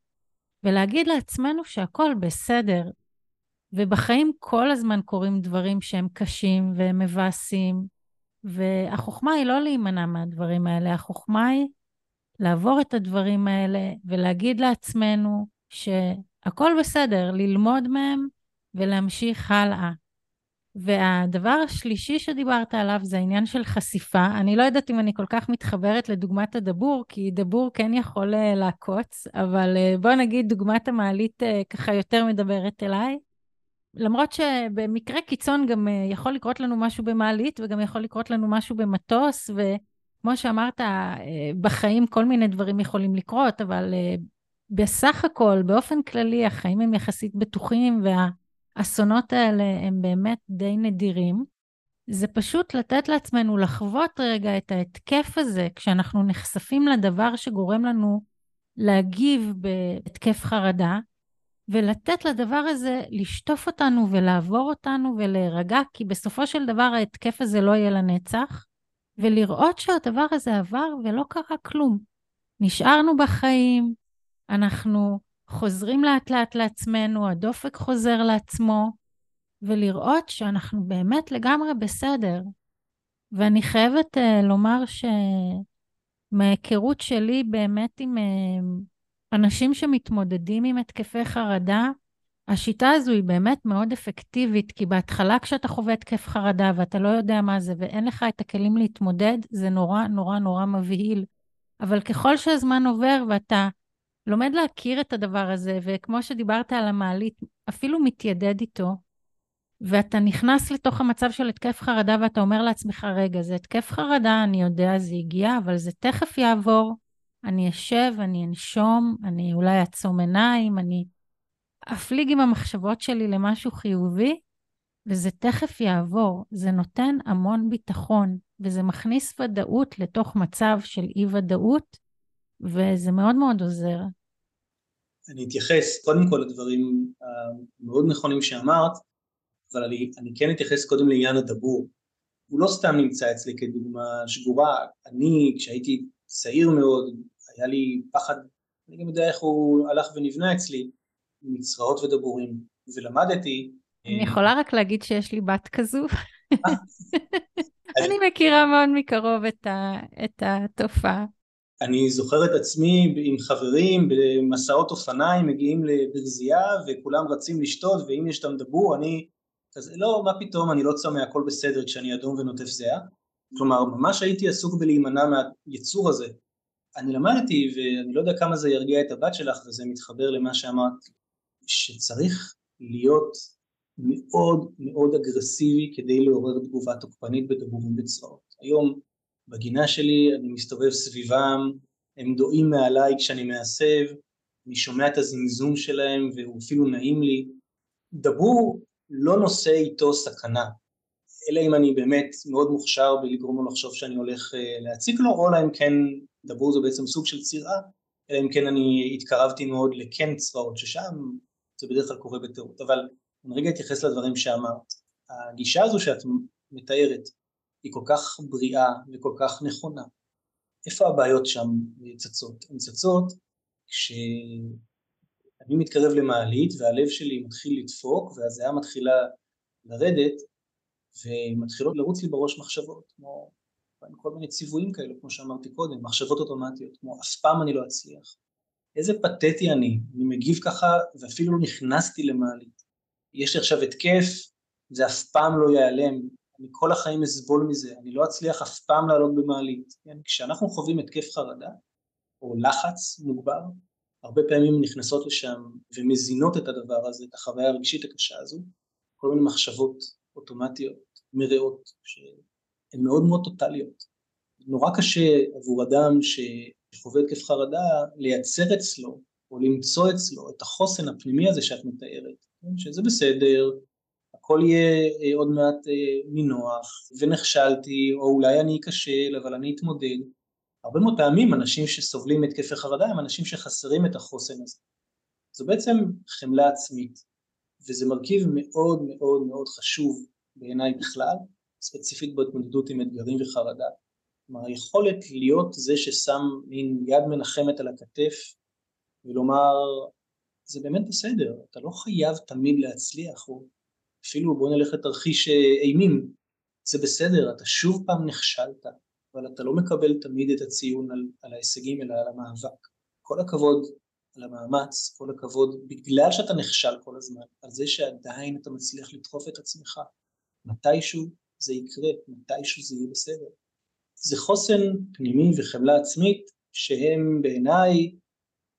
ולהגיד לעצמנו שהכל בסדר. ובחיים כל הזמן קורים דברים שהם קשים והם מבאסים, והחוכמה היא לא להימנע מהדברים האלה, החוכמה היא לעבור את הדברים האלה ולהגיד לעצמנו שהכל בסדר, ללמוד מהם ולהמשיך הלאה. והדבר השלישי שדיברת עליו זה העניין של חשיפה. אני לא יודעת אם אני כל כך מתחברת לדוגמת הדבור, כי דבור כן יכול uh, לעקוץ, אבל uh, בוא נגיד דוגמת המעלית uh, ככה יותר מדברת אליי. למרות שבמקרה קיצון גם אה, יכול לקרות לנו משהו במעלית וגם יכול לקרות לנו משהו במטוס, וכמו שאמרת, אה, בחיים כל מיני דברים יכולים לקרות, אבל אה, בסך הכל, באופן כללי, החיים הם יחסית בטוחים והאסונות האלה הם באמת די נדירים. זה פשוט לתת לעצמנו לחוות רגע את ההתקף הזה, כשאנחנו נחשפים לדבר שגורם לנו להגיב בהתקף חרדה, ולתת לדבר הזה לשטוף אותנו ולעבור אותנו ולהירגע, כי בסופו של דבר ההתקף הזה לא יהיה לנצח, ולראות שהדבר הזה עבר ולא קרה כלום. נשארנו בחיים, אנחנו חוזרים לאט לאט לעצמנו, הדופק חוזר לעצמו, ולראות שאנחנו באמת לגמרי בסדר. ואני חייבת uh, לומר שמההיכרות שלי באמת עם uh, אנשים שמתמודדים עם התקפי חרדה, השיטה הזו היא באמת מאוד אפקטיבית, כי בהתחלה כשאתה חווה התקף חרדה ואתה לא יודע מה זה ואין לך את הכלים להתמודד, זה נורא נורא נורא מבהיל. אבל ככל שהזמן עובר ואתה לומד להכיר את הדבר הזה, וכמו שדיברת על המעלית, אפילו מתיידד איתו, ואתה נכנס לתוך המצב של התקף חרדה ואתה אומר לעצמך, רגע, זה התקף חרדה, אני יודע, זה הגיע, אבל זה תכף יעבור, אני אשב, אני אנשום, אני אולי אעצום עיניים, אני אפליג עם המחשבות שלי למשהו חיובי, וזה תכף יעבור. זה נותן המון ביטחון, וזה מכניס ודאות לתוך מצב של אי-ודאות, וזה מאוד מאוד עוזר. אני אתייחס קודם כל לדברים המאוד נכונים שאמרת, אבל אני, אני כן אתייחס קודם לעניין הדבור. הוא לא סתם נמצא אצלי כדוגמה שגורה, אני כשהייתי צעיר מאוד, היה לי פחד, אני גם יודע איך הוא הלך ונבנה אצלי, מצרעות ודבורים, ולמדתי... אני יכולה רק להגיד שיש לי בת כזו. אה. (laughs) אני מכירה מאוד מקרוב את, ה, את התופעה. אני זוכר את עצמי עם חברים במסעות אופניים מגיעים לברזייה וכולם רצים לשתות ואם יש שם דבור אני כזה לא מה פתאום אני לא צמא הכל בסדר כשאני אדום ונוטף זיעה כלומר ממש הייתי עסוק בלהימנע מהיצור הזה אני למדתי ואני לא יודע כמה זה ירגיע את הבת שלך וזה מתחבר למה שאמרת שצריך להיות מאוד מאוד אגרסיבי כדי לעורר תגובה תוקפנית בדבורים בצרעות היום בגינה שלי, אני מסתובב סביבם, הם דועים מעליי כשאני מעשב, אני שומע את הזמזום שלהם והוא אפילו נעים לי. דבור לא נושא איתו סכנה, אלא אם אני באמת מאוד מוכשר בלגרום לו לחשוב שאני הולך אה, להציק לו, או אם כן דבור זה בעצם סוג של צירה, אלא אם כן אני התקרבתי מאוד לקן צבאות, ששם זה בדרך כלל קורה בטעות. אבל אני רגע אתייחס לדברים שאמרת. הגישה הזו שאת מתארת, היא כל כך בריאה וכל כך נכונה. איפה הבעיות שם צצות? הן צצות כשאני מתקרב למעלית והלב שלי מתחיל לדפוק והזיעה מתחילה לרדת ומתחילות לרוץ לי בראש מחשבות כמו כל מיני ציוויים כאלה כמו שאמרתי קודם, מחשבות אוטומטיות כמו אף פעם אני לא אצליח, איזה פתטי אני, אני מגיב ככה ואפילו לא נכנסתי למעלית, יש לי עכשיו התקף, זה אף פעם לא ייעלם, אני כל החיים אסבול מזה, אני לא אצליח אף פעם לעלות במעלית. כן? כשאנחנו חווים התקף חרדה, או לחץ מוגבר, הרבה פעמים נכנסות לשם ומזינות את הדבר הזה, את החוויה הרגשית הקשה הזו, כל מיני מחשבות אוטומטיות, מרעות, שהן מאוד מאוד טוטליות. נורא קשה עבור אדם שחווה התקף חרדה לייצר אצלו, או למצוא אצלו את החוסן הפנימי הזה שאת מתארת, כן? שזה בסדר, הכל יהיה אה, עוד מעט אה, נינוח, ונכשלתי, או אולי אני אכשל, אבל אני אתמודד. הרבה מאוד פעמים אנשים שסובלים מהתקפי חרדה הם אנשים שחסרים את החוסן הזה. זו בעצם חמלה עצמית, וזה מרכיב מאוד מאוד מאוד חשוב בעיניי בכלל, ספציפית בהתמודדות עם אתגרים וחרדה. כלומר היכולת להיות זה ששם מין יד מנחמת על הכתף ולומר זה באמת בסדר, אתה לא חייב תמיד להצליח, או אפילו בוא נלך לתרחיש אה, אימים, זה בסדר, אתה שוב פעם נכשלת, אבל אתה לא מקבל תמיד את הציון על, על ההישגים אלא על המאבק. כל הכבוד על המאמץ, כל הכבוד בגלל שאתה נכשל כל הזמן, על זה שעדיין אתה מצליח לדחוף את עצמך. מתישהו זה יקרה, מתישהו זה יהיה בסדר. זה חוסן פנימי וחמלה עצמית שהם בעיניי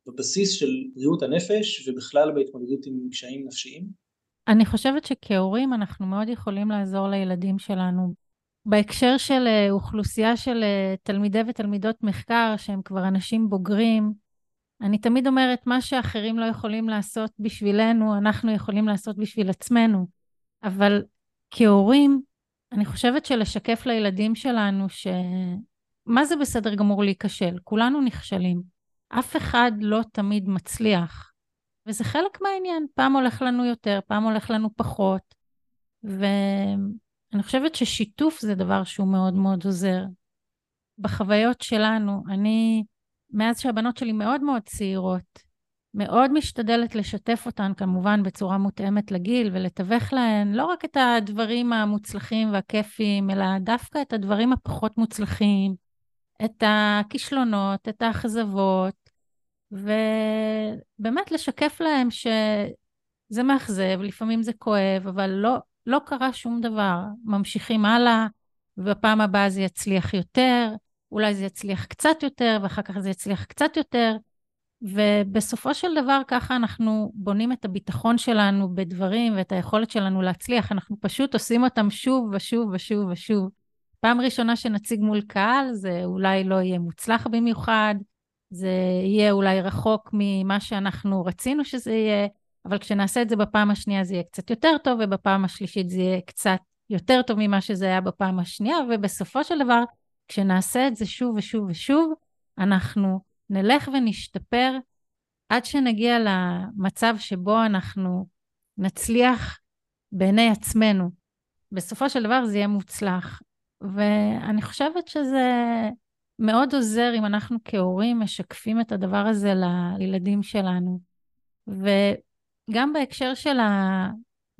בבסיס של בריאות הנפש ובכלל בהתמודדות עם קשיים נפשיים. אני חושבת שכהורים אנחנו מאוד יכולים לעזור לילדים שלנו. בהקשר של אה, אוכלוסייה של אה, תלמידי ותלמידות מחקר, שהם כבר אנשים בוגרים, אני תמיד אומרת, מה שאחרים לא יכולים לעשות בשבילנו, אנחנו יכולים לעשות בשביל עצמנו. אבל כהורים, אני חושבת שלשקף לילדים שלנו ש... מה זה בסדר גמור להיכשל? כולנו נכשלים. אף אחד לא תמיד מצליח. וזה חלק מהעניין. פעם הולך לנו יותר, פעם הולך לנו פחות. ואני חושבת ששיתוף זה דבר שהוא מאוד מאוד עוזר. בחוויות שלנו, אני, מאז שהבנות שלי מאוד מאוד צעירות, מאוד משתדלת לשתף אותן כמובן בצורה מותאמת לגיל ולתווך להן לא רק את הדברים המוצלחים והכיפיים, אלא דווקא את הדברים הפחות מוצלחים, את הכישלונות, את האכזבות, ובאמת לשקף להם שזה מאכזב, לפעמים זה כואב, אבל לא, לא קרה שום דבר. ממשיכים הלאה, ובפעם הבאה זה יצליח יותר, אולי זה יצליח קצת יותר, ואחר כך זה יצליח קצת יותר. ובסופו של דבר ככה אנחנו בונים את הביטחון שלנו בדברים ואת היכולת שלנו להצליח. אנחנו פשוט עושים אותם שוב ושוב ושוב ושוב. פעם ראשונה שנציג מול קהל זה אולי לא יהיה מוצלח במיוחד, זה יהיה אולי רחוק ממה שאנחנו רצינו שזה יהיה, אבל כשנעשה את זה בפעם השנייה זה יהיה קצת יותר טוב, ובפעם השלישית זה יהיה קצת יותר טוב ממה שזה היה בפעם השנייה, ובסופו של דבר, כשנעשה את זה שוב ושוב ושוב, אנחנו נלך ונשתפר עד שנגיע למצב שבו אנחנו נצליח בעיני עצמנו. בסופו של דבר זה יהיה מוצלח. ואני חושבת שזה מאוד עוזר אם אנחנו כהורים משקפים את הדבר הזה לילדים שלנו. וגם בהקשר של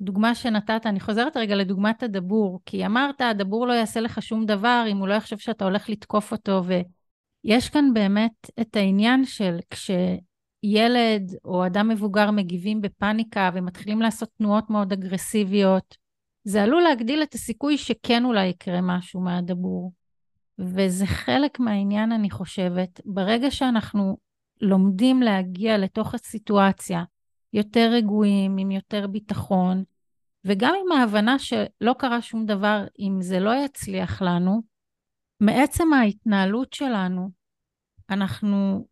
הדוגמה שנתת, אני חוזרת רגע לדוגמת הדבור, כי אמרת, הדבור לא יעשה לך שום דבר אם הוא לא יחשוב שאתה הולך לתקוף אותו, ויש כאן באמת את העניין של כשילד או אדם מבוגר מגיבים בפאניקה ומתחילים לעשות תנועות מאוד אגרסיביות, זה עלול להגדיל את הסיכוי שכן אולי יקרה משהו מהדבור. וזה חלק מהעניין, אני חושבת. ברגע שאנחנו לומדים להגיע לתוך הסיטואציה יותר רגועים, עם יותר ביטחון, וגם עם ההבנה שלא קרה שום דבר אם זה לא יצליח לנו, מעצם ההתנהלות שלנו, אנחנו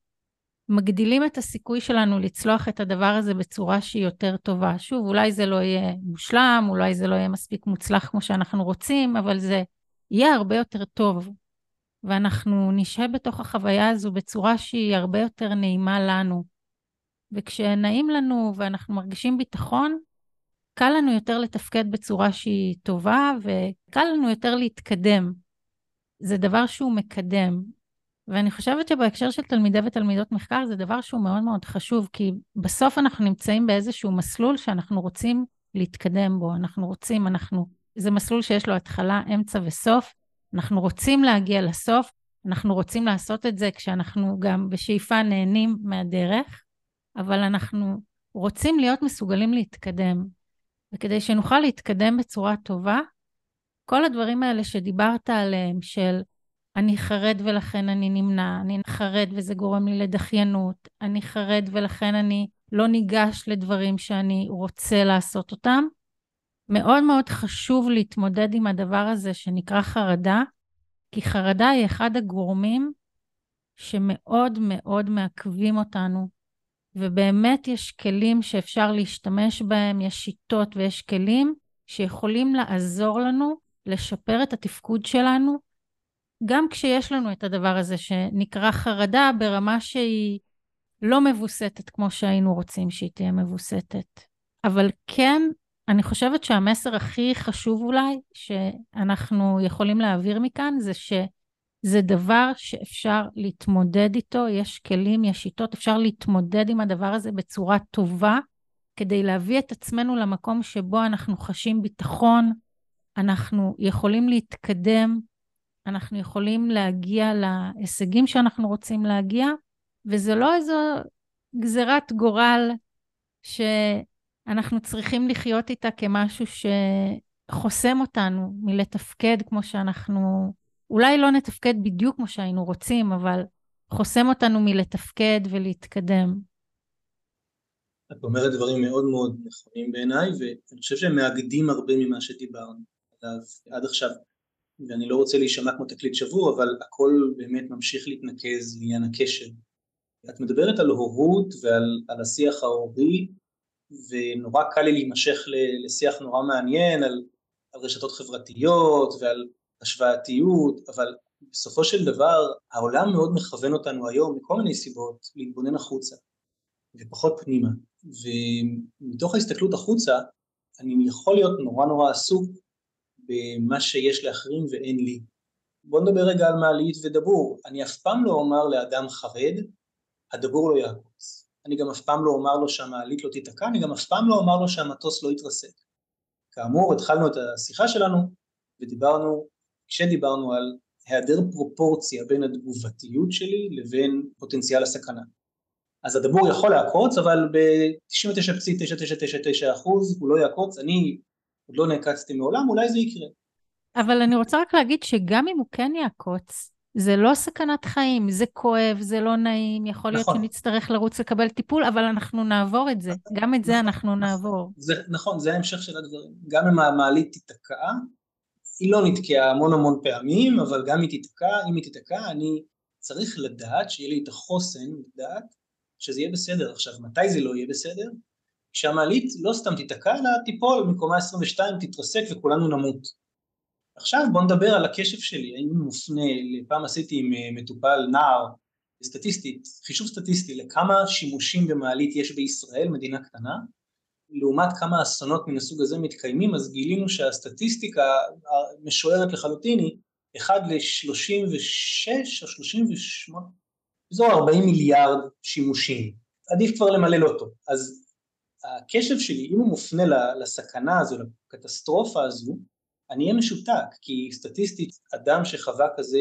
מגדילים את הסיכוי שלנו לצלוח את הדבר הזה בצורה שהיא יותר טובה. שוב, אולי זה לא יהיה מושלם, אולי זה לא יהיה מספיק מוצלח כמו שאנחנו רוצים, אבל זה יהיה הרבה יותר טוב. ואנחנו נשהה בתוך החוויה הזו בצורה שהיא הרבה יותר נעימה לנו. וכשנעים לנו ואנחנו מרגישים ביטחון, קל לנו יותר לתפקד בצורה שהיא טובה, וקל לנו יותר להתקדם. זה דבר שהוא מקדם. ואני חושבת שבהקשר של תלמידי ותלמידות מחקר זה דבר שהוא מאוד מאוד חשוב, כי בסוף אנחנו נמצאים באיזשהו מסלול שאנחנו רוצים להתקדם בו. אנחנו רוצים, אנחנו, זה מסלול שיש לו התחלה, אמצע וסוף. אנחנו רוצים להגיע לסוף, אנחנו רוצים לעשות את זה כשאנחנו גם בשאיפה נהנים מהדרך, אבל אנחנו רוצים להיות מסוגלים להתקדם. וכדי שנוכל להתקדם בצורה טובה, כל הדברים האלה שדיברת עליהם, של אני חרד ולכן אני נמנע, אני חרד וזה גורם לי לדחיינות, אני חרד ולכן אני לא ניגש לדברים שאני רוצה לעשות אותם. מאוד מאוד חשוב להתמודד עם הדבר הזה שנקרא חרדה, כי חרדה היא אחד הגורמים שמאוד מאוד מעכבים אותנו, ובאמת יש כלים שאפשר להשתמש בהם, יש שיטות ויש כלים שיכולים לעזור לנו לשפר את התפקוד שלנו גם כשיש לנו את הדבר הזה שנקרא חרדה ברמה שהיא לא מבוסתת כמו שהיינו רוצים שהיא תהיה מבוסתת. אבל כן, אני חושבת שהמסר הכי חשוב אולי שאנחנו יכולים להעביר מכאן זה שזה דבר שאפשר להתמודד איתו, יש כלים, יש שיטות, אפשר להתמודד עם הדבר הזה בצורה טובה כדי להביא את עצמנו למקום שבו אנחנו חשים ביטחון, אנחנו יכולים להתקדם אנחנו יכולים להגיע להישגים שאנחנו רוצים להגיע, וזה לא איזו גזירת גורל שאנחנו צריכים לחיות איתה כמשהו שחוסם אותנו מלתפקד כמו שאנחנו, אולי לא נתפקד בדיוק כמו שהיינו רוצים, אבל חוסם אותנו מלתפקד ולהתקדם. את אומרת דברים מאוד מאוד נכונים בעיניי, ואני חושב שהם מאגדים הרבה ממה שדיברנו עליו עד עכשיו. ואני לא רוצה להישמע כמו תקליט שבור, אבל הכל באמת ממשיך להתנקז לעניין הקשר. את מדברת על הורות ועל השיח ההורי, ונורא קל לי להימשך לשיח נורא מעניין על, על רשתות חברתיות ועל השוואתיות, אבל בסופו של דבר העולם מאוד מכוון אותנו היום מכל מיני סיבות להתבונן החוצה ופחות פנימה ומתוך ההסתכלות החוצה אני יכול להיות נורא נורא עסוק במה שיש לאחרים ואין לי. בוא נדבר רגע על מעלית ודבור. אני אף פעם לא אומר לאדם חרד, הדבור לא יעקוץ. אני גם אף פעם לא אומר לו שהמעלית לא תיתקע, אני גם אף פעם לא אומר לו שהמטוס לא יתרסק. כאמור, התחלנו את השיחה שלנו ודיברנו, כשדיברנו על היעדר פרופורציה בין התגובתיות שלי לבין פוטנציאל הסכנה. אז הדבור יכול לעקוץ, אבל ב-99.9999% הוא לא יעקוץ, אני עוד לא נעקצתי מעולם, אולי זה יקרה. אבל אני רוצה רק להגיד שגם אם הוא כן יעקוץ, זה לא סכנת חיים, זה כואב, זה לא נעים, יכול להיות נכון. שנצטרך לרוץ לקבל טיפול, אבל אנחנו נעבור את זה, גם את זה נכון, אנחנו נעבור. זה, נכון, זה ההמשך של הדברים. גם אם המעלית תיתקע, היא לא נתקעה המון המון פעמים, אבל גם היא תיתקע, אם היא תיתקע, אני צריך לדעת, שיהיה לי את החוסן לדעת שזה יהיה בסדר. עכשיו, מתי זה לא יהיה בסדר? כשהמעלית לא סתם תיתקע, אלא תיפול מקומה 22, תתרסק וכולנו נמות. עכשיו בוא נדבר על הקשב שלי, האם הוא מופנה, פעם עשיתי עם אה, מטופל נער, סטטיסטית, חישוב סטטיסטי לכמה שימושים במעלית יש בישראל, מדינה קטנה, לעומת כמה אסונות מן הסוג הזה מתקיימים, אז גילינו שהסטטיסטיקה המשוערת לחלוטין היא 1 ל-36 או 38, באזור 40 מיליארד שימושים. עדיף כבר למלא אותו. אז הקשב שלי, אם הוא מופנה לסכנה הזו, לקטסטרופה הזו, אני אהיה משותק, כי סטטיסטית אדם שחווה כזה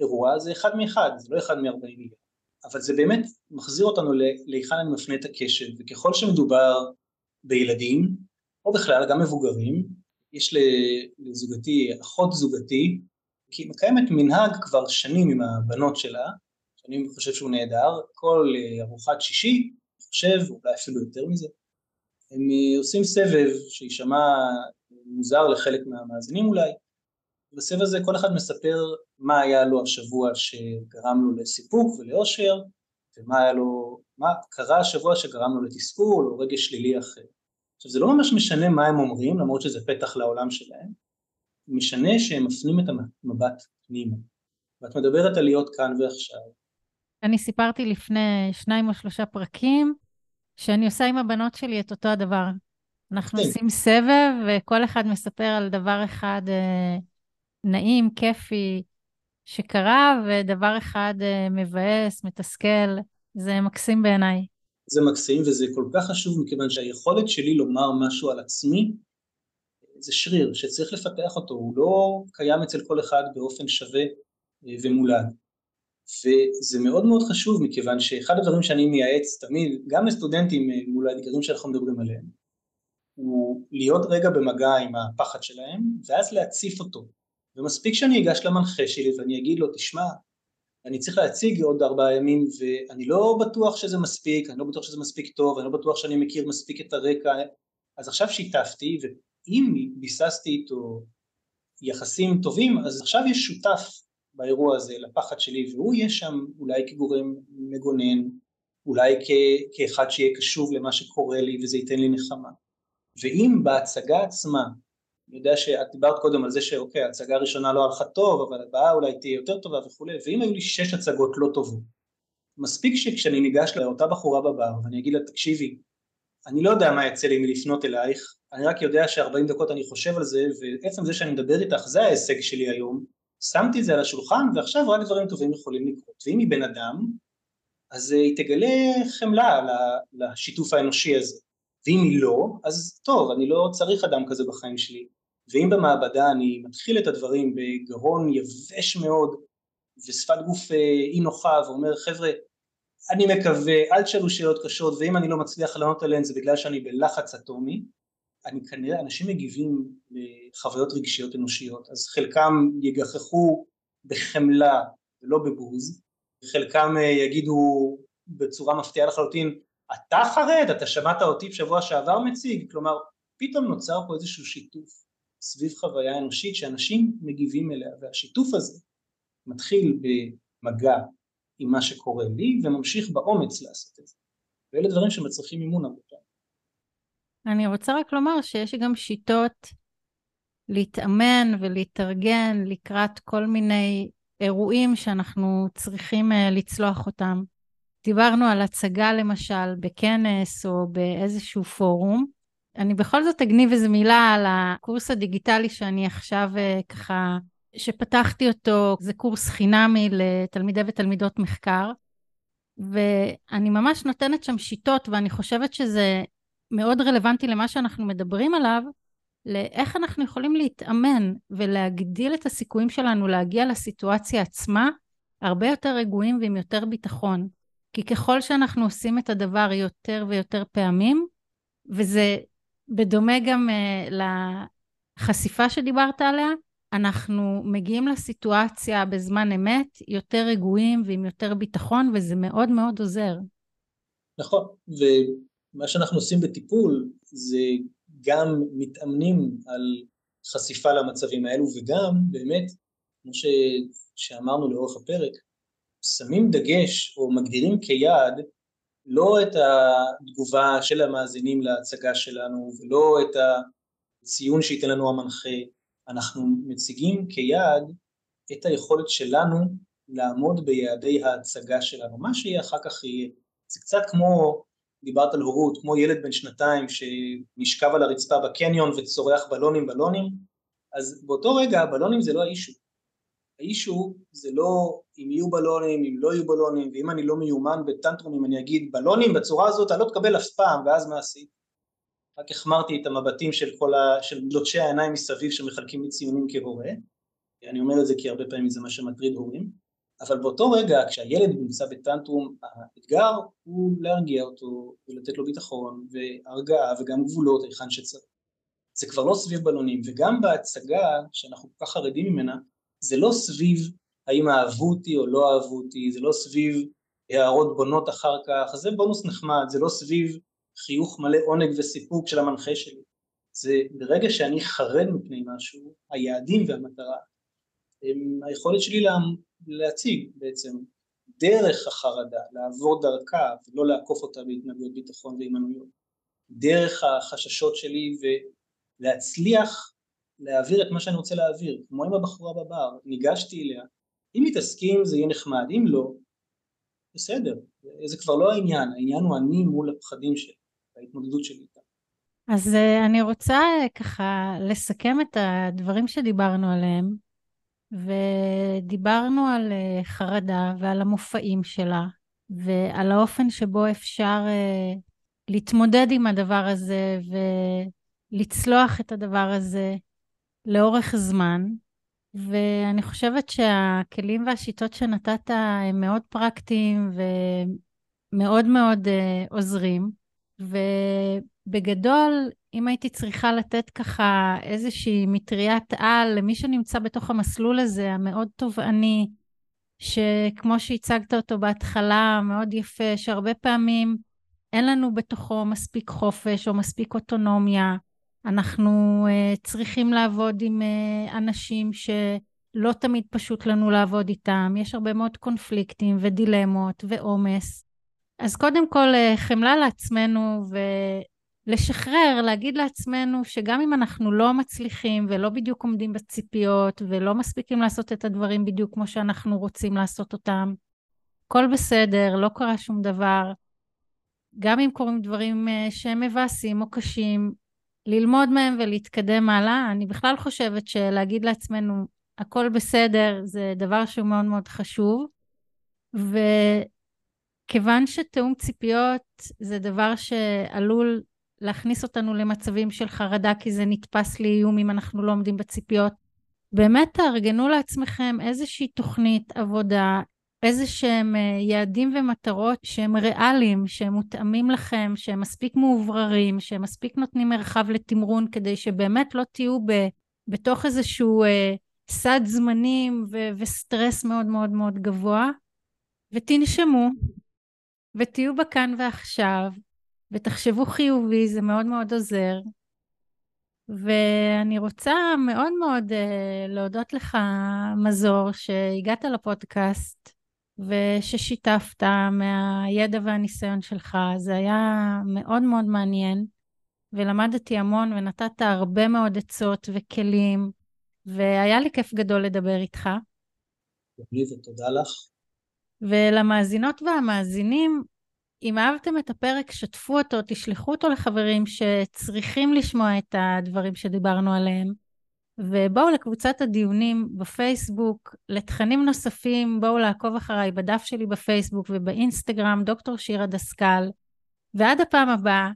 אירוע זה אחד מאחד, זה לא אחד מ-40 מיליארד. אבל זה באמת מחזיר אותנו להיכן אני מפנה את הקשב, וככל שמדובר בילדים, או בכלל גם מבוגרים, יש לזוגתי, אחות זוגתי, כי היא מקיימת מנהג כבר שנים עם הבנות שלה, שאני חושב שהוא נהדר, כל אה, ארוחת שישי, אני חושב, אולי אפילו יותר מזה, הם אה, עושים סבב שיישמע מוזר לחלק מהמאזינים אולי, בסבב הזה כל אחד מספר מה היה לו השבוע שגרם לו לסיפוק ולאושר, ומה היה לו, מה קרה השבוע שגרם לו לתסכול או רגש שלילי אחר. עכשיו זה לא ממש משנה מה הם אומרים, למרות שזה פתח לעולם שלהם, משנה שהם מפנים את המבט פנימה. ואת מדברת על להיות כאן ועכשיו. אני סיפרתי לפני שניים או שלושה פרקים, שאני עושה עם הבנות שלי את אותו הדבר. אנחנו כן. עושים סבב, וכל אחד מספר על דבר אחד אה, נעים, כיפי, שקרה, ודבר אחד אה, מבאס, מתסכל. זה מקסים בעיניי. זה מקסים וזה כל כך חשוב מכיוון שהיכולת שלי לומר משהו על עצמי זה שריר שצריך לפתח אותו, הוא לא קיים אצל כל אחד באופן שווה אה, ומולד. וזה מאוד מאוד חשוב מכיוון שאחד הדברים שאני מייעץ תמיד, גם לסטודנטים אה, מול האתגרים שאנחנו מדברים עליהם, הוא להיות רגע במגע עם הפחד שלהם ואז להציף אותו. ומספיק שאני אגש למנחה שלי ואני אגיד לו, תשמע, אני צריך להציג עוד ארבעה ימים ואני לא בטוח שזה מספיק, אני לא בטוח שזה מספיק טוב, אני לא בטוח שאני מכיר מספיק את הרקע, אז עכשיו שיתפתי ואם ביססתי איתו יחסים טובים אז עכשיו יש שותף באירוע הזה לפחד שלי והוא יהיה שם אולי כגורם מגונן, אולי כ- כאחד שיהיה קשוב למה שקורה לי וזה ייתן לי נחמה. ואם בהצגה עצמה אני יודע שאת דיברת קודם על זה שאוקיי, ההצגה הראשונה לא הלכה טוב, אבל הבאה אולי תהיה יותר טובה וכולי, ואם היו לי שש הצגות לא טובות, מספיק שכשאני ניגש לאותה בחורה בבר ואני אגיד לה, תקשיבי, אני לא יודע מה יצא לי מלפנות אלייך, אני רק יודע ש-40 דקות אני חושב על זה, ועצם זה שאני מדבר איתך, זה ההישג שלי היום, שמתי את זה על השולחן, ועכשיו רק דברים טובים יכולים לקרות. ואם היא בן אדם, אז היא תגלה חמלה לשיתוף האנושי הזה. ואם היא לא, אז טוב, אני לא צריך אדם כזה בחיים שלי. ואם במעבדה אני מתחיל את הדברים בגרון יבש מאוד ושפת גוף אה, אי נוחה ואומר חבר'ה אני מקווה אל תשאלו שאלות קשות ואם אני לא מצליח לענות עליהן זה בגלל שאני בלחץ אטומי אני כנראה אנשים מגיבים לחוויות רגשיות אנושיות אז חלקם יגחכו בחמלה ולא בבוז חלקם אה, יגידו בצורה מפתיעה לחלוטין אתה חרד, אתה שמעת אותי בשבוע שעבר מציג, כלומר פתאום נוצר פה איזשהו שיתוף סביב חוויה אנושית שאנשים מגיבים אליה, והשיתוף הזה מתחיל במגע עם מה שקורה לי וממשיך באומץ לעשות את זה. ואלה דברים שמצריכים אימון הרבה. אני רוצה רק לומר שיש גם שיטות להתאמן ולהתארגן לקראת כל מיני אירועים שאנחנו צריכים uh, לצלוח אותם. דיברנו על הצגה למשל בכנס או באיזשהו פורום. אני בכל זאת אגניב איזו מילה על הקורס הדיגיטלי שאני עכשיו uh, ככה, שפתחתי אותו, זה קורס חינמי לתלמידי ותלמידות מחקר, ואני ממש נותנת שם שיטות ואני חושבת שזה מאוד רלוונטי למה שאנחנו מדברים עליו, לאיך אנחנו יכולים להתאמן ולהגדיל את הסיכויים שלנו להגיע לסיטואציה עצמה הרבה יותר רגועים ועם יותר ביטחון. כי ככל שאנחנו עושים את הדבר יותר ויותר פעמים, וזה בדומה גם uh, לחשיפה שדיברת עליה, אנחנו מגיעים לסיטואציה בזמן אמת יותר רגועים ועם יותר ביטחון, וזה מאוד מאוד עוזר. נכון, ומה שאנחנו עושים בטיפול זה גם מתאמנים על חשיפה למצבים האלו וגם באמת, כמו ש... שאמרנו לאורך הפרק, שמים דגש או מגדירים כיעד לא את התגובה של המאזינים להצגה שלנו ולא את הציון שייתן לנו המנחה, אנחנו מציגים כיעד את היכולת שלנו לעמוד ביעדי ההצגה שלנו, מה שיהיה אחר כך יהיה. זה קצת כמו דיברת על הורות, כמו ילד בן שנתיים שנשכב על הרצפה בקניון וצורח בלונים בלונים, אז באותו רגע הבלונים זה לא האישו. האישו זה לא אם יהיו בלונים, אם לא יהיו בלונים, ואם אני לא מיומן בטנטרומים אני אגיד בלונים בצורה הזאת אתה לא תקבל אף פעם, ואז מה עשית? רק החמרתי את המבטים של כל ה... של לוטשי העיניים מסביב שמחלקים לי ציונים כהורה, אני אומר את זה כי הרבה פעמים זה מה שמטריד הורים, אבל באותו רגע כשהילד נמצא בטנטרום האתגר הוא להרגיע אותו ולתת לו ביטחון והרגעה וגם גבולות היכן שצריך. זה כבר לא סביב בלונים וגם בהצגה שאנחנו כל כך חרדים ממנה זה לא סביב האם אהבו אותי או לא אהבו אותי, זה לא סביב הערות בונות אחר כך, זה בונוס נחמד, זה לא סביב חיוך מלא עונג וסיפוק של המנחה שלי. זה ברגע שאני חרד מפני משהו, היעדים והמטרה הם היכולת שלי להציג בעצם דרך החרדה, לעבור דרכה ולא לעקוף אותה בהתנהגויות ביטחון והימנויות, דרך החששות שלי ולהצליח להעביר את מה שאני רוצה להעביר, כמו עם הבחורה בבר, ניגשתי אליה, אם היא תסכים זה יהיה נחמד, אם לא, בסדר, זה כבר לא העניין, העניין הוא אני מול הפחדים שלי, ההתמודדות שלי איתם. אז אה, אני רוצה אה, ככה לסכם את הדברים שדיברנו עליהם, ודיברנו על אה, חרדה ועל המופעים שלה, ועל האופן שבו אפשר להתמודד עם הדבר הזה ולצלוח את הדבר הזה לאורך זמן. ואני חושבת שהכלים והשיטות שנתת הם מאוד פרקטיים ומאוד מאוד uh, עוזרים. ובגדול, אם הייתי צריכה לתת ככה איזושהי מטריית על למי שנמצא בתוך המסלול הזה, המאוד תובעני, שכמו שהצגת אותו בהתחלה, מאוד יפה, שהרבה פעמים אין לנו בתוכו מספיק חופש או מספיק אוטונומיה, אנחנו uh, צריכים לעבוד עם uh, אנשים שלא תמיד פשוט לנו לעבוד איתם, יש הרבה מאוד קונפליקטים ודילמות ועומס. אז קודם כל uh, חמלה לעצמנו ולשחרר, להגיד לעצמנו שגם אם אנחנו לא מצליחים ולא בדיוק עומדים בציפיות ולא מספיקים לעשות את הדברים בדיוק כמו שאנחנו רוצים לעשות אותם, הכל בסדר, לא קרה שום דבר. גם אם קורים דברים שהם מבאסים או קשים, ללמוד מהם ולהתקדם הלאה. אני בכלל חושבת שלהגיד לעצמנו, הכל בסדר, זה דבר שהוא מאוד מאוד חשוב. וכיוון שתיאום ציפיות זה דבר שעלול להכניס אותנו למצבים של חרדה, כי זה נתפס לאיום אם אנחנו לא עומדים בציפיות, באמת תארגנו לעצמכם איזושהי תוכנית עבודה, איזה שהם אה, יעדים ומטרות שהם ריאליים, שהם מותאמים לכם, שהם מספיק מאובררים, שהם מספיק נותנים מרחב לתמרון כדי שבאמת לא תהיו ב, בתוך איזשהו אה, סד זמנים ו- וסטרס מאוד מאוד מאוד גבוה, ותנשמו ותהיו בכאן ועכשיו, ותחשבו חיובי, זה מאוד מאוד עוזר. ואני רוצה מאוד מאוד uh, להודות לך, מזור, שהגעת לפודקאסט וששיתפת מהידע והניסיון שלך. זה היה מאוד מאוד מעניין, ולמדתי המון ונתת הרבה מאוד עצות וכלים, והיה לי כיף גדול לדבר איתך. לי ותודה לך. ולמאזינות והמאזינים, אם אהבתם את הפרק, שתפו אותו, תשלחו אותו לחברים שצריכים לשמוע את הדברים שדיברנו עליהם. ובואו לקבוצת הדיונים בפייסבוק, לתכנים נוספים, בואו לעקוב אחריי בדף שלי בפייסבוק ובאינסטגרם, דוקטור שירה דסקל. ועד הפעם הבאה,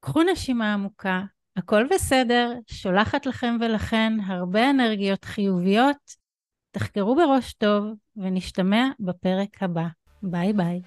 קחו נשימה עמוקה, הכל בסדר, שולחת לכם ולכן הרבה אנרגיות חיוביות. תחקרו בראש טוב, ונשתמע בפרק הבא. ביי ביי.